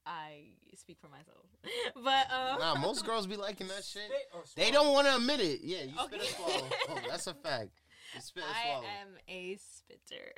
I speak for myself, [LAUGHS] but um, Nah, [LAUGHS] most girls be liking that shit. They don't want to admit it. Yeah, you spit Okay. and swallow. Oh, [LAUGHS] that's a fact. You spit and I am a spitter.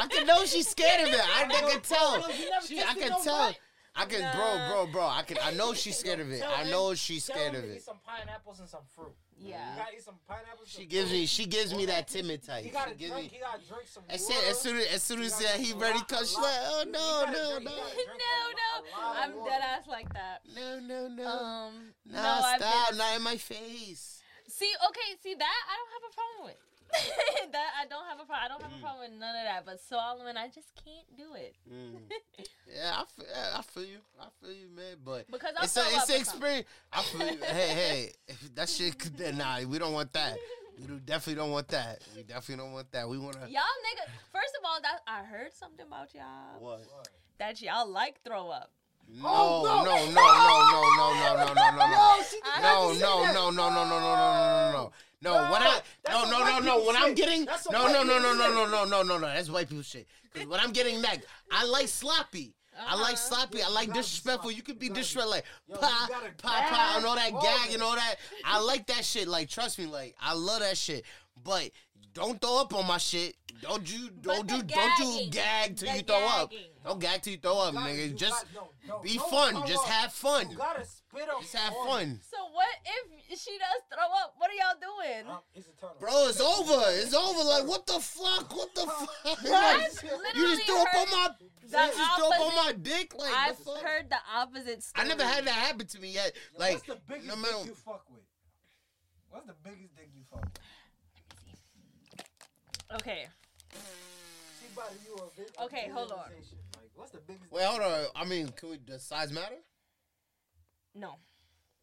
I can know she's scared of it. I, I can tell. Bro, you never She, I can tell. butt? I can, Nah. bro, bro, bro. I can. I know she's scared of it. I know she's scared of to it. Some pineapples and some fruit. You yeah. gotta eat some pineapples. She gives fruit. me. She gives me that timid type. He gotta She drink. me. He gotta drink some As water. soon as soon as, as soon as gotta uh, he ready, lot- come. She's like, oh he no, no, drink- no, [LAUGHS] no, no, a lot of I'm dead ass like that. no, no, no. Um, Nah, no, stop! been- Not in my face. See, okay, see that I don't have a problem with. [LAUGHS] that I don't have a problem. I don't have a Mm. problem with none of that. But Solomon, I just can't do it Mm. [LAUGHS] Yeah, I feel, I feel you. I feel you, man. But because I'm it's a, it's an experience. I feel you. [LAUGHS] Hey, hey, if that shit. could- Nah, we don't want that. We do, definitely don't want that. We definitely don't want that. We want to. Y'all nigga. First of all, that I heard something about y'all? What? that y'all like throw up. No, Oh, no, no. no, no, no, no, no, no, no, no, no. Yo, she did I- not No, no, no, no, no, no, no, no, no, no, no. No, when I no no no no when I'm getting no no no no no no no no no no that's white people shit. Cause when I'm getting neck, I like sloppy. I like Uh-huh. sloppy. Yeah, I like disrespectful. You could be disrespectful like Yo, gotta pa pa and all that gag gag and all that. I like that shit. Like trust me, like I love that shit. But don't throw up on my shit. Don't you don't do don't you gag till The you throw up. Gagging. Don't gag till you throw up, You gotta- nigga. Just got- no, no, be don't fun. throw Just up. have fun. You gotta spit up. Just have on fun. So what if she does throw up? What are y'all doing? it. Um, it's a. Bro, it's over. It's over. Like, what the fuck? What the fuck? [LAUGHS] Like, you just threw up on my. You the just threw up on my dick. Like, I've the heard the opposite I never had that happen to me yet. Yo, Like, what's the biggest no dick you fuck with? What's the biggest dick you fuck with? Okay. See, buddy, you a Okay, hold on. Visualization. What's the biggest? Wait, hold on. I mean, can we? Does size matter? No.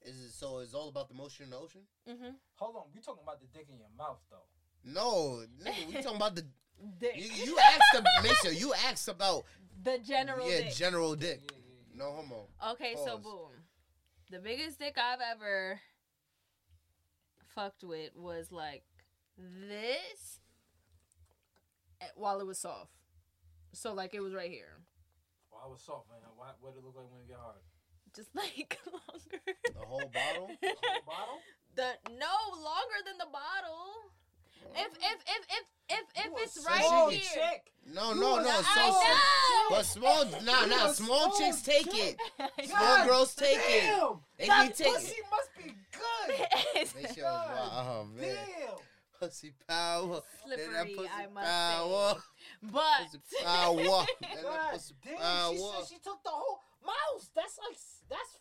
Is it so? It's all about the motion in the ocean? Mm-hmm. Hold on, we talking about the dick in your mouth though. No, nigga. We talking about the. [LAUGHS] Dick. You, you asked the Mason. You asked about the general yeah dick. general dick. yeah, yeah. No homo. okay, so boom. The biggest dick I've ever fucked with was like this eh, while it was soft. So like it was right here. Well, I was soft, man. Why, what did it look like when it get hard? Just like [LAUGHS] longer. The whole bottle. The whole bottle? The no longer than the bottle. If if if if if if You it's right here. chick. No, no, no. I So, I know. but small, nah, nah. You a Small small chicks take chick. it. [LAUGHS] [LAUGHS] Small God girls take it. Damn, They that be taking- pussy must be good. They shit was wild. Oh man. Damn. Pussy power. Slippery, That pussy I must power. say. But Pussy power. [LAUGHS] That God pussy damn, she said she took the whole mouse. That's like that's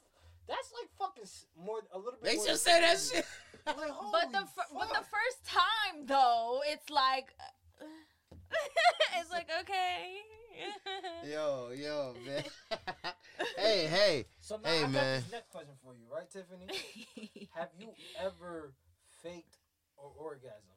that's like fucking more a little bit. They more should than- say that shit. [LAUGHS] Like, but the fir- but the first time though, it's like [LAUGHS] it's like okay. Yo, yo, man. hey, hey. So now Hey, I got man. this next question for you, right, Tiffany? Have you ever faked or orgasm?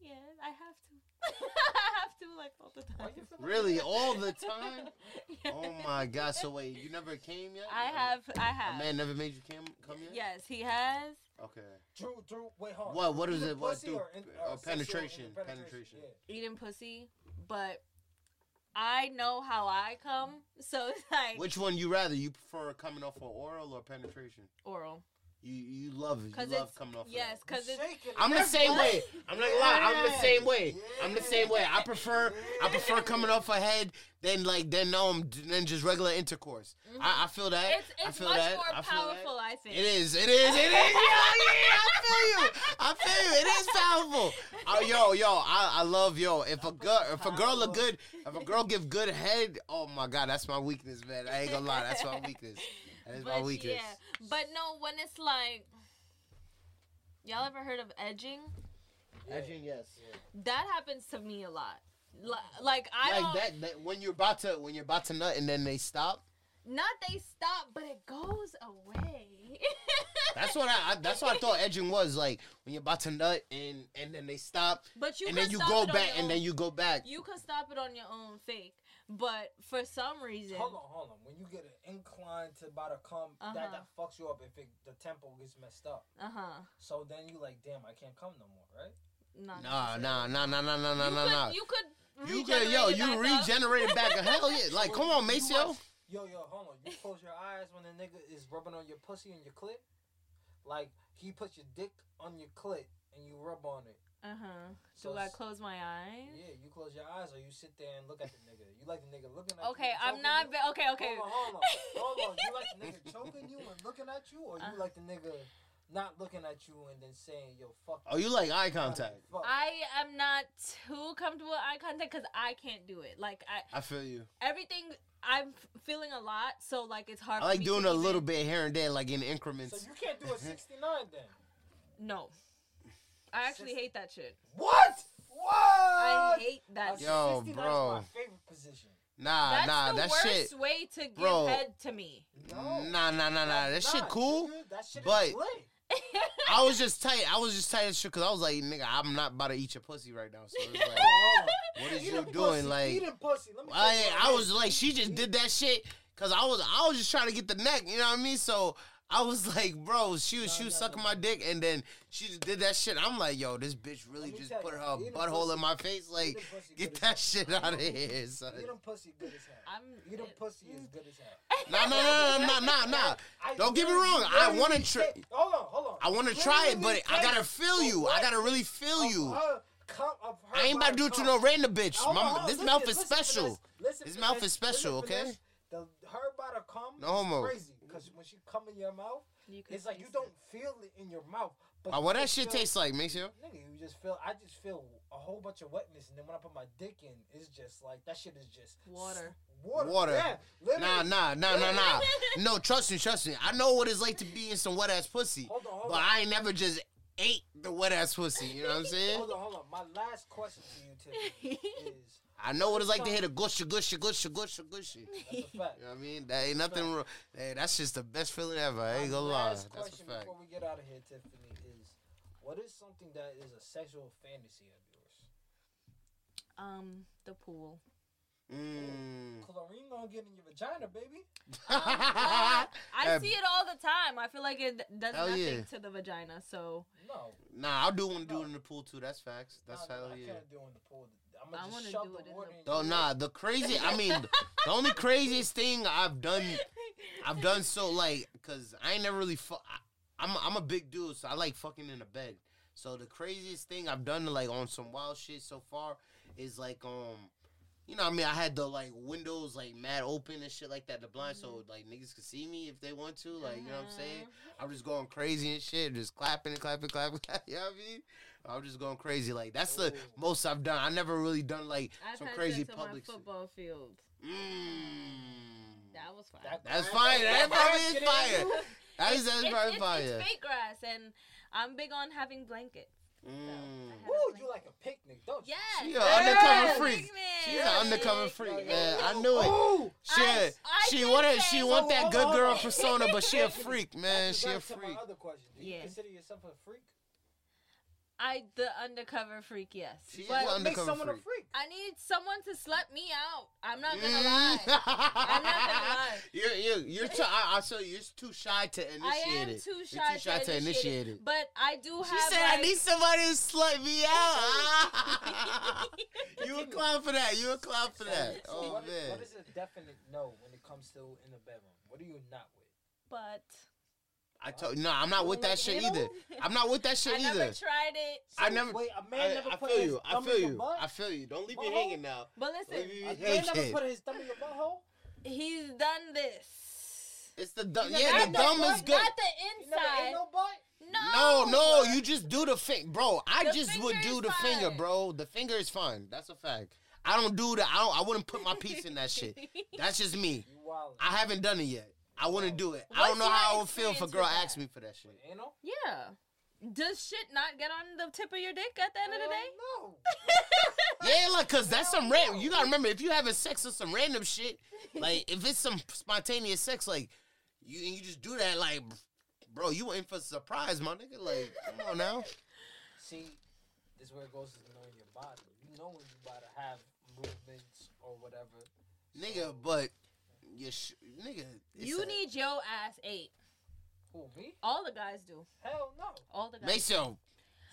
yeah, I have to. I [LAUGHS] have to like all the time. you feel like Really, all the time? [LAUGHS] Yeah. Oh my god. So wait, you never came yet? I have. I A have. man never made you come come yet? Yes, he has. Okay. Drew, Drew, wait, hold on. What- what is Either it? What pussy do- or in- uh, or sexual penetration, in- penetration. Yeah. eating pussy, but I know how I come, so it's like Which one you rather? You prefer coming off for oral or penetration? oral. You you love it. Cause You love coming off. of yes, that. cause it's I'm the same way. I'm not gonna lie. I'm the same way. I'm the same way. I prefer I prefer coming off a head than like than um than just regular intercourse. I, I feel that. it's I it's feel much that. more I feel that. powerful. I think It is. It is. It is. Yeah, yeah. I feel you. I feel you. It is powerful. Oh, yo, yo. I, I love yo. If a girl, if a girl look good, if a girl give good head, oh my god, that's my weakness, man. I ain't gonna lie. That's my weakness. That is my But weakness. yeah, but no, when it's like, y'all ever heard of edging? Edging, yes. That happens to me a lot. Li- Like I Like don't, that, that. When you're about to, when you're about to nut, and then they stop. not they stop, but it goes away. [LAUGHS] That's what I, I. That's what I thought edging was like when you're about to nut, and and then they stop, But you and then you go back, and own- then you go back. You can stop it on your own fake, but for some reason, Hold on, hold on. When you get an incline to about to come, Uh-huh. that that fucks you up if it, the tempo gets messed up. uh huh, So then you like, damn, I can't come no more, right? not Nah, necessarily. nah, nah, nah, nah, nah, you nah, could, nah. You could. You could, yo, regenerate it back up. regenerated back. Hell yeah! [LAUGHS] Like, come on, You Maceo. Yo, yo, hold on. You close your eyes when a nigga is rubbing on your pussy and your clit. Like he puts your dick on your clit and you rub on it. Uh huh. So Do I s- close my eyes? Yeah, you close your eyes or you sit there and look at the nigga. You like the nigga looking at you. Okay, I'm not. you? Okay, okay. Hold on, hold on, hold on. You like the [LAUGHS] nigga choking you and looking at you, or you Uh. like the nigga not looking at you and then saying, "Yo, fuck." Oh, you like eye contact? Fuck. I am not too comfortable with eye contact because I can't do it. Like I, I feel you. everything I'm feeling a lot, so like it's hard. I for like me doing to a even- little bit here and there, like in increments. So you can't do a 69 then. No, I actually hate that shit. What? What? I hate that. A shit. Yo, 69 bro. Is my favorite position. Nah, That's nah, the that worst shit. way to give Bro. head to me. No. Nah, nah, nah, nah. That That's shit not, cool. nigga. That shit but- is lit. [LAUGHS] I was just tight. I was just tight as shit because I was like, nigga, I'm not about to eat your pussy right now. So it's like, Hold on. what is Eating you pussy, doing? Like, eating pussy. Let me tell I, what I it was is. like, she just did that shit cause I was I was just trying to get the neck. You know what I mean? So I was like, bro, she was she was no, sucking no. my dick, and then she just did that shit. I'm like, yo, this bitch really just put you, her eating butthole pussy- in my face. Like, get that shit out of here, son. Eating pussy good as hell. I'm Eating it- pussy as mm. good as hell. [LAUGHS] Nah, nah, nah, nah, nah, nah, nah. I Don't get me wrong. I want to try. Hold on, hold on. I want to try it, but I gotta feel you. I gotta really feel you. of her I ain't about to do it to no random bitch. Hold My, hold this listen, mouth is listen special. this, listen This to mouth is special, listen okay? The her by the cum No is homo. crazy because when she come in your mouth, You it's like you taste don't it. feel it in your mouth. But Uh, what that shit feel- tastes like, Maceo? Nigga, you just feel. I just feel a whole bunch of wetness, and then when I put my dick in, it's just like that shit is just Water. Water. Water. Yeah, literally. Nah, nah, nah, nah, nah. [LAUGHS] No, trust me, trust me. I know what it's like to be in some wet ass pussy, Hold on, hold but on. I ain't never just ate the wet ass pussy. You know what I'm [LAUGHS] saying? Hold on, hold on. My last question to you, Tiffany, is [LAUGHS] I know what it's like to hit a gushy, gushy, gushy, gushy, gushy. that's a fact. You know what I mean? That ain't nothing wrong. Hey, that's just the best feeling ever. I ain't gonna lie. last That's question a fact. before we get out of here, Tiffany, is what is something that is a sexual fantasy of yours? Um, the pool. Mm. Chlorine gonna get in your vagina, baby. [LAUGHS] I Uh, see it all the time. I feel like it does Hell nothing yeah. to the vagina. So No, Nah, I'll do one do it in the pool too. That's facts. That's no, no, hell I yeah. can't do it in the pool. I'm gonna wanna just shove do the it in the in Oh nah, the crazy. I mean, [LAUGHS] the only craziest thing I've done, [LAUGHS] I've done so like, cause I ain't never really. Fu- I, I'm a, I'm a big dude, so I like fucking in the bed. So the craziest thing I've done like on some wild shit so far is like um, you know, what I mean, I had the like windows like mad open and shit like that, the blinds, so like niggas could see me if they want to, like you know what I'm saying. I'm just going crazy and shit, just clapping and [LAUGHS] clapping, clapping. you know what I mean? I'm just going crazy. Like that's the most I've done. I never really done like I've some crazy sex public. my football field. Mm. That was fun. That That's grass- fine. That probably is fire. That is it's, that's probably it's, fire. it's fake grass, and I'm big on having blankets. Mm. Woo, you like a picnic, don't you? Yes. She a Yeah. undercover freak. Picnic. She's Yeah. an undercover freak, man. I yeah. knew it. Ooh. She, I- I she did wanted, she So, want that good girl persona, but she a freak, [LAUGHS] man. She a freak. Other question: Do you Yeah. consider yourself a freak? I the undercover freak, yes. She is but an What makes undercover someone a freak. freak? I need someone to slut me out. I'm not gonna lie. I'm not gonna [LAUGHS] lie. You're you're you're too. I, I saw you. You're too shy to initiate I am it. too You're shy, too shy to initiate it. But I do have She have. said, like, "I need somebody to slut me out." [LAUGHS] you a clown for that. You a clown for that. So Oh what is, man. what is a definite no when it comes to in the bedroom? What are you not with? but I told no. I'm not with that shit either. I'm not with that shit I either. never tried it. I never- Wait, a man I, never I put feel his you. I thumb feel in your you. butt? I feel you. Don't leave me Butthole? hanging now. But listen, leave me A man hanging. never put [LAUGHS] his thumb in your butthole? he's done this. It's the dumb. You Yeah, the dumb is butt? good. Not the You never ate inside. no butt? No, No, no, you just do the thing, bro. I The just would finger do is the finger, fine. bro. The finger is fine. That's a fact. I don't do that. I don't. I wouldn't put my piece in that shit. [LAUGHS] That's just me. You wild. I haven't done it yet. I wouldn't do it. I don't know your how I would feel if a experience girl with that? asked me for that shit. Anal? Yeah. Does shit not get on the tip of your dick at the end of the day? No. [LAUGHS] Yeah, like, cause that's some random. You gotta remember, if you having sex with some random shit, like if it's some spontaneous sex, like you and you just do that, like, bro, you in for a surprise, my nigga. Like, come on now. See, this is where it goes to knowing your body. You know when you about to have movements or whatever. nigga. But you, sh- nigga, You a- need your ass ate. Who, me? All the guys do. Hell no. All the guys. Maceo,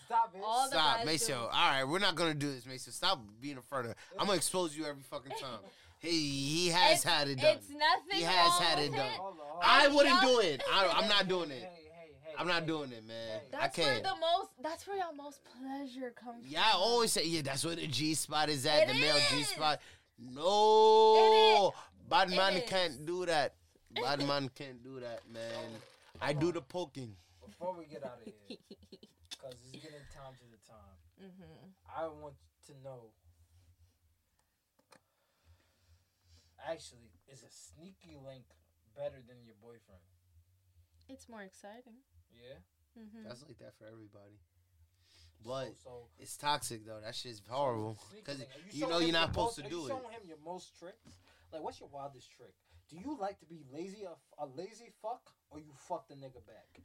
Stop it. All the stop, guys Maceo. do. All right, we're not gonna do this, Maceo. Stop being a further. I'm gonna expose you every fucking [LAUGHS] time. He he has It's- had it done. It's nothing. He has wrong had it done. Hold on, hold on. I wouldn't do it. I, I'm not hey, doing hey, it. Hey, hey, I'm not hey. doing it, man. Hey. I That's where can't. the most. That's where your most pleasure comes. From. Yeah, I always say, yeah, that's where the G spot is at, It the male G spot. No, bad man is. can't do that. Bad man can't do that, man. I do the poking. Before we get out of here, [LAUGHS] because it's getting time to the time, Mhm. I want to know. Actually, is a sneaky link better than your boyfriend? It's more exciting. Yeah. hmm That's like that for everybody. But so, so it's toxic though. That shit's horrible. Cause link. Are you know you're not supposed most- to do Are it. you showing him your most tricks? Like, what's your wildest trick? Do you like to be lazy, a, a lazy fuck, or you fuck the nigga back?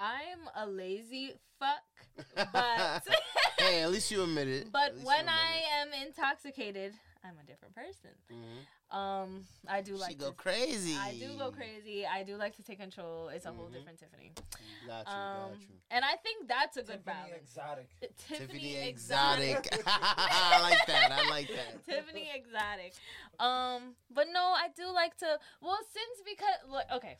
I'm a lazy fuck, but [LAUGHS] hey, at least you admit it. [LAUGHS] but when I it. am intoxicated, I'm a different person. Mhm. Um, I do like she go to, crazy. I do go crazy. I do like to take control. It's a whole Mhm. different Tiffany. Got you, Um, got you. and I think that's a good Tiffany balance. exotic. Tiffany, exotic. [LAUGHS] I like that. I like that. [LAUGHS] Tiffany exotic. Um, but no, I do like to. Well, since because look, okay,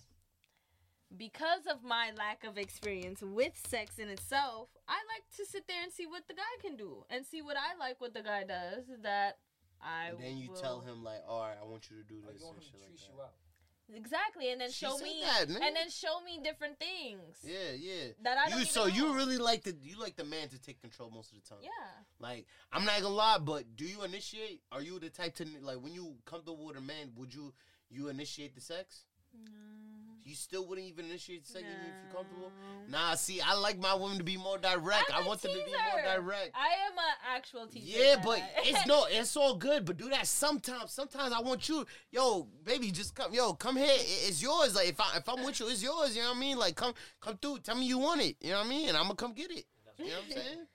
because of my lack of experience with sex in itself, I like to sit there and see what the guy can do and see what I like what the guy does. That I And then you will- tell him like, all right, I want you to do this you and shit to like that. you out. exactly, and then She show me that, and then show me different things. Yeah, yeah. That I don't You even so you really like the you like the man to take control most of the time. Yeah. Like I'm not gonna lie, but do you initiate? Are you the type to like when you comfortable with a man? Would you you initiate the sex? You still wouldn't even initiate the sex even if you're comfortable. No. Nah, see, I like my women to be more direct. I'm I a want them to be more direct. I am an actual teacher. Yeah, but it's [LAUGHS] no, it's all good. But do that sometimes. Sometimes I want you, yo, baby, just come, yo, come here. It's yours. Like if I if I'm with you, it's yours. You know what I mean? Like come come through. Tell me you want it. You know what I mean? And I'm gonna come get it. You know what I'm saying?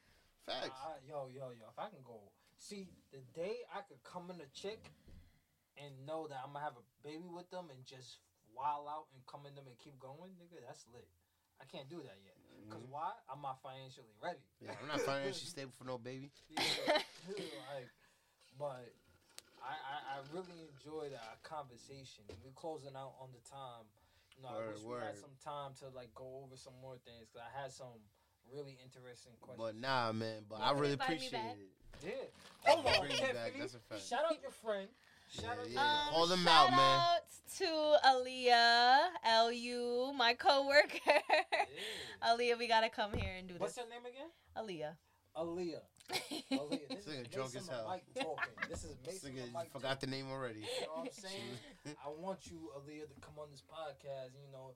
Facts. I- yo, yo, yo. If I can go, see, the day I could come in a chick and know that I'm gonna have a baby with them and just wild out and come in them and keep going, nigga, that's lit. I can't do that yet. Cause Mhm. why? I'm not financially ready. Yeah, I'm not financially [LAUGHS] stable for no baby. Yeah, like, but I, I, I really enjoyed our conversation. We're closing out on the time. You know, I Word, we had some time to like go over some more things because I had some really interesting questions. But nah, man. But You I really appreciate it. yeah. Hold on, Bring you back, Tiffany. that's a fact. Shout out your friend. Shout Yeah, out yeah. Um, Call them shout out, man. to Aaliyah, Lu, my coworker. Yeah. [LAUGHS] Aaliyah, we gotta come here and do this. What's your name again? Aaliyah. Aaliyah. [LAUGHS] Aaliyah. This This nigga is drunk Mason as hell. Mike talking. This is [LAUGHS] This Mason nigga Mike forgot the name already. You know what I'm saying? I want you, Aaliyah, to come on this podcast, you know,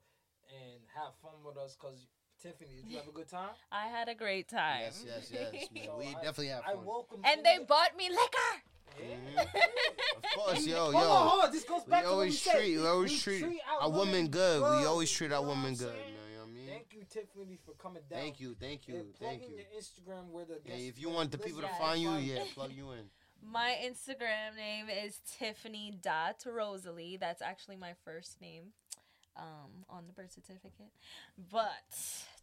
and have fun with us. Cause Tiffany, did you have a good time? I had a great time. yes, yes, yes. So We I- definitely have I fun. welcome. and they bought me liquor. Mhm. Of course, yo, hold yo. on, hold on. This goes We back to what always we said. treat, we always treat our woman good. We always treat our You know what women I'm good, man. You know what I mean? Thank you, Tiffany, for coming down. Thank you, thank you, And thank you. your Instagram where the Yeah, if you want the people to find you, yeah, [LAUGHS] plug you in. My Instagram name is Tiffany dot Rosalie. That's actually my first name, um, on the birth certificate. But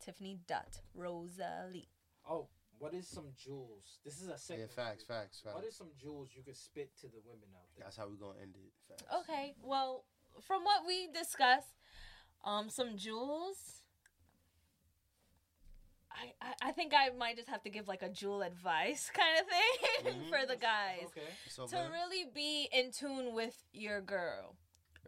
Tiffany dot Rosalie. Oh, what is some jewels? This is a second. Yeah, facts, facts, What facts. is some jewels you could spit to the women out there? That's how we're gonna end it. Facts. Okay, well, from what we discussed, um, some jewels. I, I, I think I might just have to give like a jewel advice [LAUGHS] kind of thing Mhm. for the guys. Okay. So, to man, really be in tune with your girl.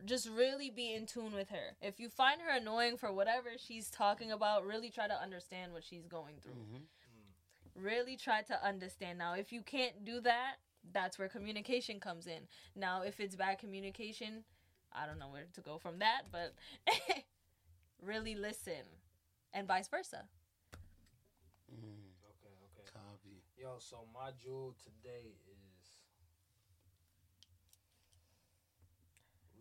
Just really be in tune with her. If you find her annoying for whatever she's talking about, really try to understand what she's going through. mhm. Really try to understand. Now, if you can't do that, that's where communication comes in. Now, if it's bad communication, I don't know where to go from that, but [LAUGHS] really listen and vice versa. Mhm. Okay. Okay. Copy. Yo, so my jewel today is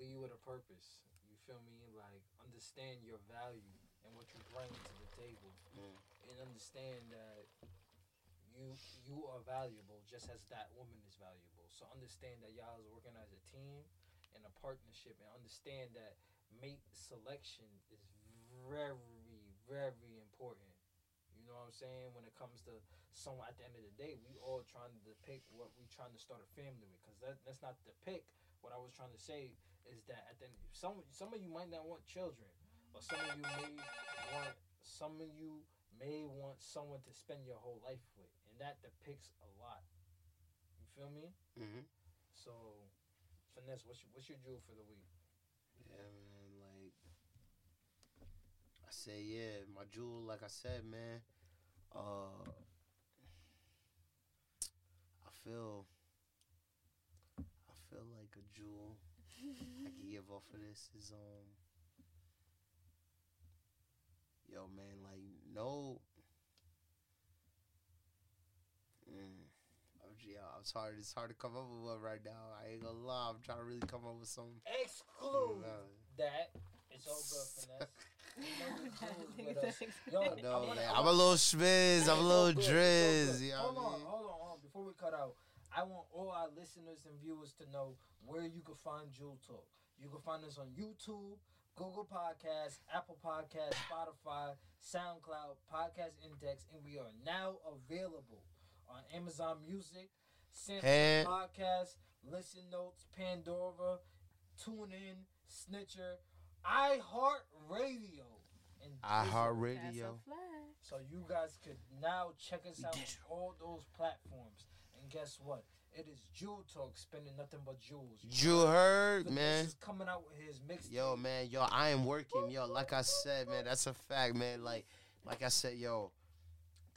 lead with a purpose. You feel me? Like understand your value and what you bring to the table, Mm. and understand that you you are valuable just as that woman is valuable. So understand that y'all is working as a team and a partnership, and understand that mate selection is very very important. You know what I'm saying? When it comes to someone at the end of the day, we all trying to depict what we trying to start a family with. Cause that, that's not depict. What I was trying to say is that at the end, some some of you might not want children, or some of you may want some of you may want someone to spend your whole life with, that depicts a lot. You feel me? Mm-hmm. So, finesse. What's your, what's your jewel for the week? Yeah, man. Like I say, yeah, my jewel. Like I said, man. Uh, I feel. I feel like a jewel I can [LAUGHS] give off of this is um. Yo, man, like no. Mm. I'm, yeah, it's hard. It's hard to come up with one right now. I ain't gonna lie. I'm trying to really come up with something. Exclude No. that. It's all good, finesse. You know the jewels us. Yo, I know, wanna- man. I I'm a little schmiz. I'm a little It's so good, it's so drizz. You know hold on, mean? hold on, hold on. Before we cut out, I want all our listeners and viewers to know where you can find Jewel Talk. You can find us on YouTube, Google Podcasts, Apple Podcasts, Spotify, SoundCloud, Podcast Index, and we are now available on Amazon Music, Samsung And- Podcast, Listen Notes, Pandora, TuneIn, Stitcher, iHeartRadio, and I Heart Radio. So you guys could now check us out on all those platforms. And guess what? It is Jewel Talk spending nothing but jewels. You heard, Look, man. This is coming out with his mixtape. Yo, man, yo, I am working, yo. Like I said, man, that's a fact, man. Like, like I said, yo,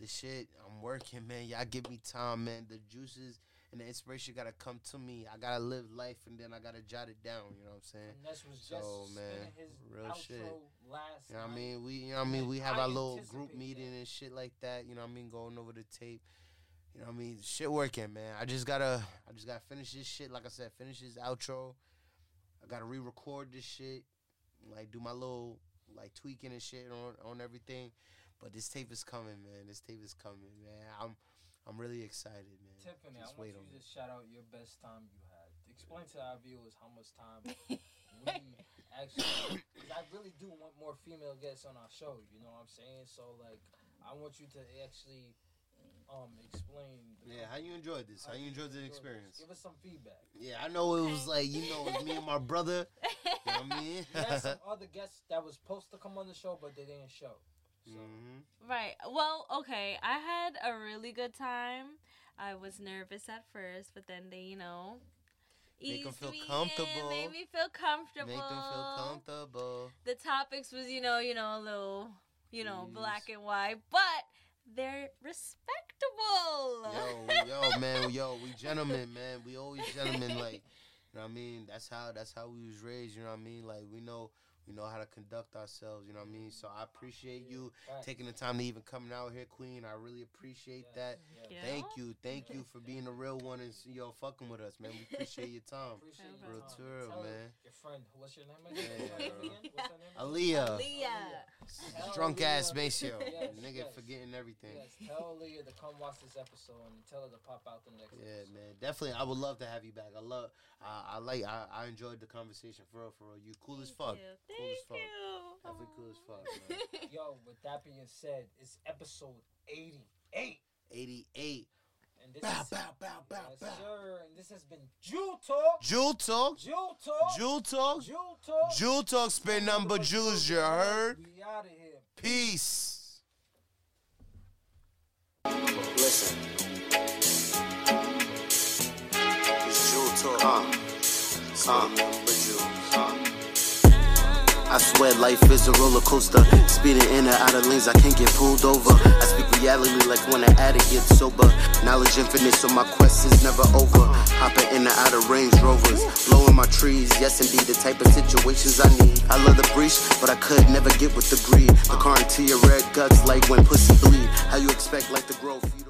the shit, I'm working, man. Y'all give me time, man. The juices and the inspiration gotta come to me. I gotta live life, and then I gotta jot it down. You know what I'm saying? And this was just man, his real shit. last You know what I mean? We, you know what I mean? We have I our little group meeting that. and shit like that. You know what I mean? Going over the tape. You know what I mean? Shit working, man. I just gotta, I just gotta finish this shit. Like I said, finish this outro. I gotta re-record this shit, like do my little like tweaking and shit on on everything. But this tape is coming, man. This tape is coming, man. I'm, I'm really excited, man. Tiffany, Just I want you to it. shout out your best time you had. Explain to our viewers how much time [LAUGHS] we actually. Because I really do want more female guests on our show. You know what I'm saying? So like, I want you to actually um explain. the Yeah, how you enjoyed this? How you enjoyed the this. experience? Give us some feedback. Yeah, I know it was like you know, it was me and my brother. You know what I mean? We had some [LAUGHS] other guests that was supposed to come on the show, but they didn't show. So hmm Right. Well, okay. I had a really good time. I was nervous at first, but then they, you know, make them feel me in, comfortable. made me feel comfortable. Make them feel comfortable. The topics was, you know, you know, a little, you know, black and white, but they're respectable. Yo, yo, [LAUGHS] man, yo, we gentlemen, man. We always gentlemen, like, you know what I mean? That's how that's how we was raised, you know what I mean? Like we know we know how to conduct ourselves, you know what I mean? So I appreciate you Facts. taking the time to even coming out here, Queen. I really appreciate Yes, that. yes. Yeah. Thank you, thank you for being a real one and yo fucking with us, man. We appreciate your time. Appreciate Real your Real time. Tell man. Your friend, what's your name again? Yeah, What's her name bro. again? What's her? Aaliyah, drunk ass Aaliyah- Maceo, Yes, nigga yes. forgetting everything. Yes, tell Aaliyah to come watch this episode and tell her to pop out the next Yeah, episode. man, definitely. I would love to have you back. I love, I, I like, I, I enjoyed the conversation for real, for real. You cool as fuck. You. Cool as Thank fuck. you. Definitely cool as fuck, man. [LAUGHS] Yo, with that being said, it's episode 88. 88. And this Bow, is, bow, bow, bow, yes, bow. sir. And this has been Jewel Talk. Jewel Talk. Jewel Talk. Jewel Talk. Jewel Talk. Jewel Talk. Spin number Jews. You heard? We out of here. Peace. Listen. It's Jewel Talk. Uh. But you. Uh. I swear life is a roller coaster. Speeding in and out of lanes, I can't get pulled over. I speak reality like when an addict gets sober. Knowledge infinite, so my quest is never over. Hopping in and out of Range Rovers, blowing my trees. Yes, indeed, the type of situations I need. I love the breach, but I could never get with the greed. The car into your red guts, like when pussy bleed. How you expect like? You don't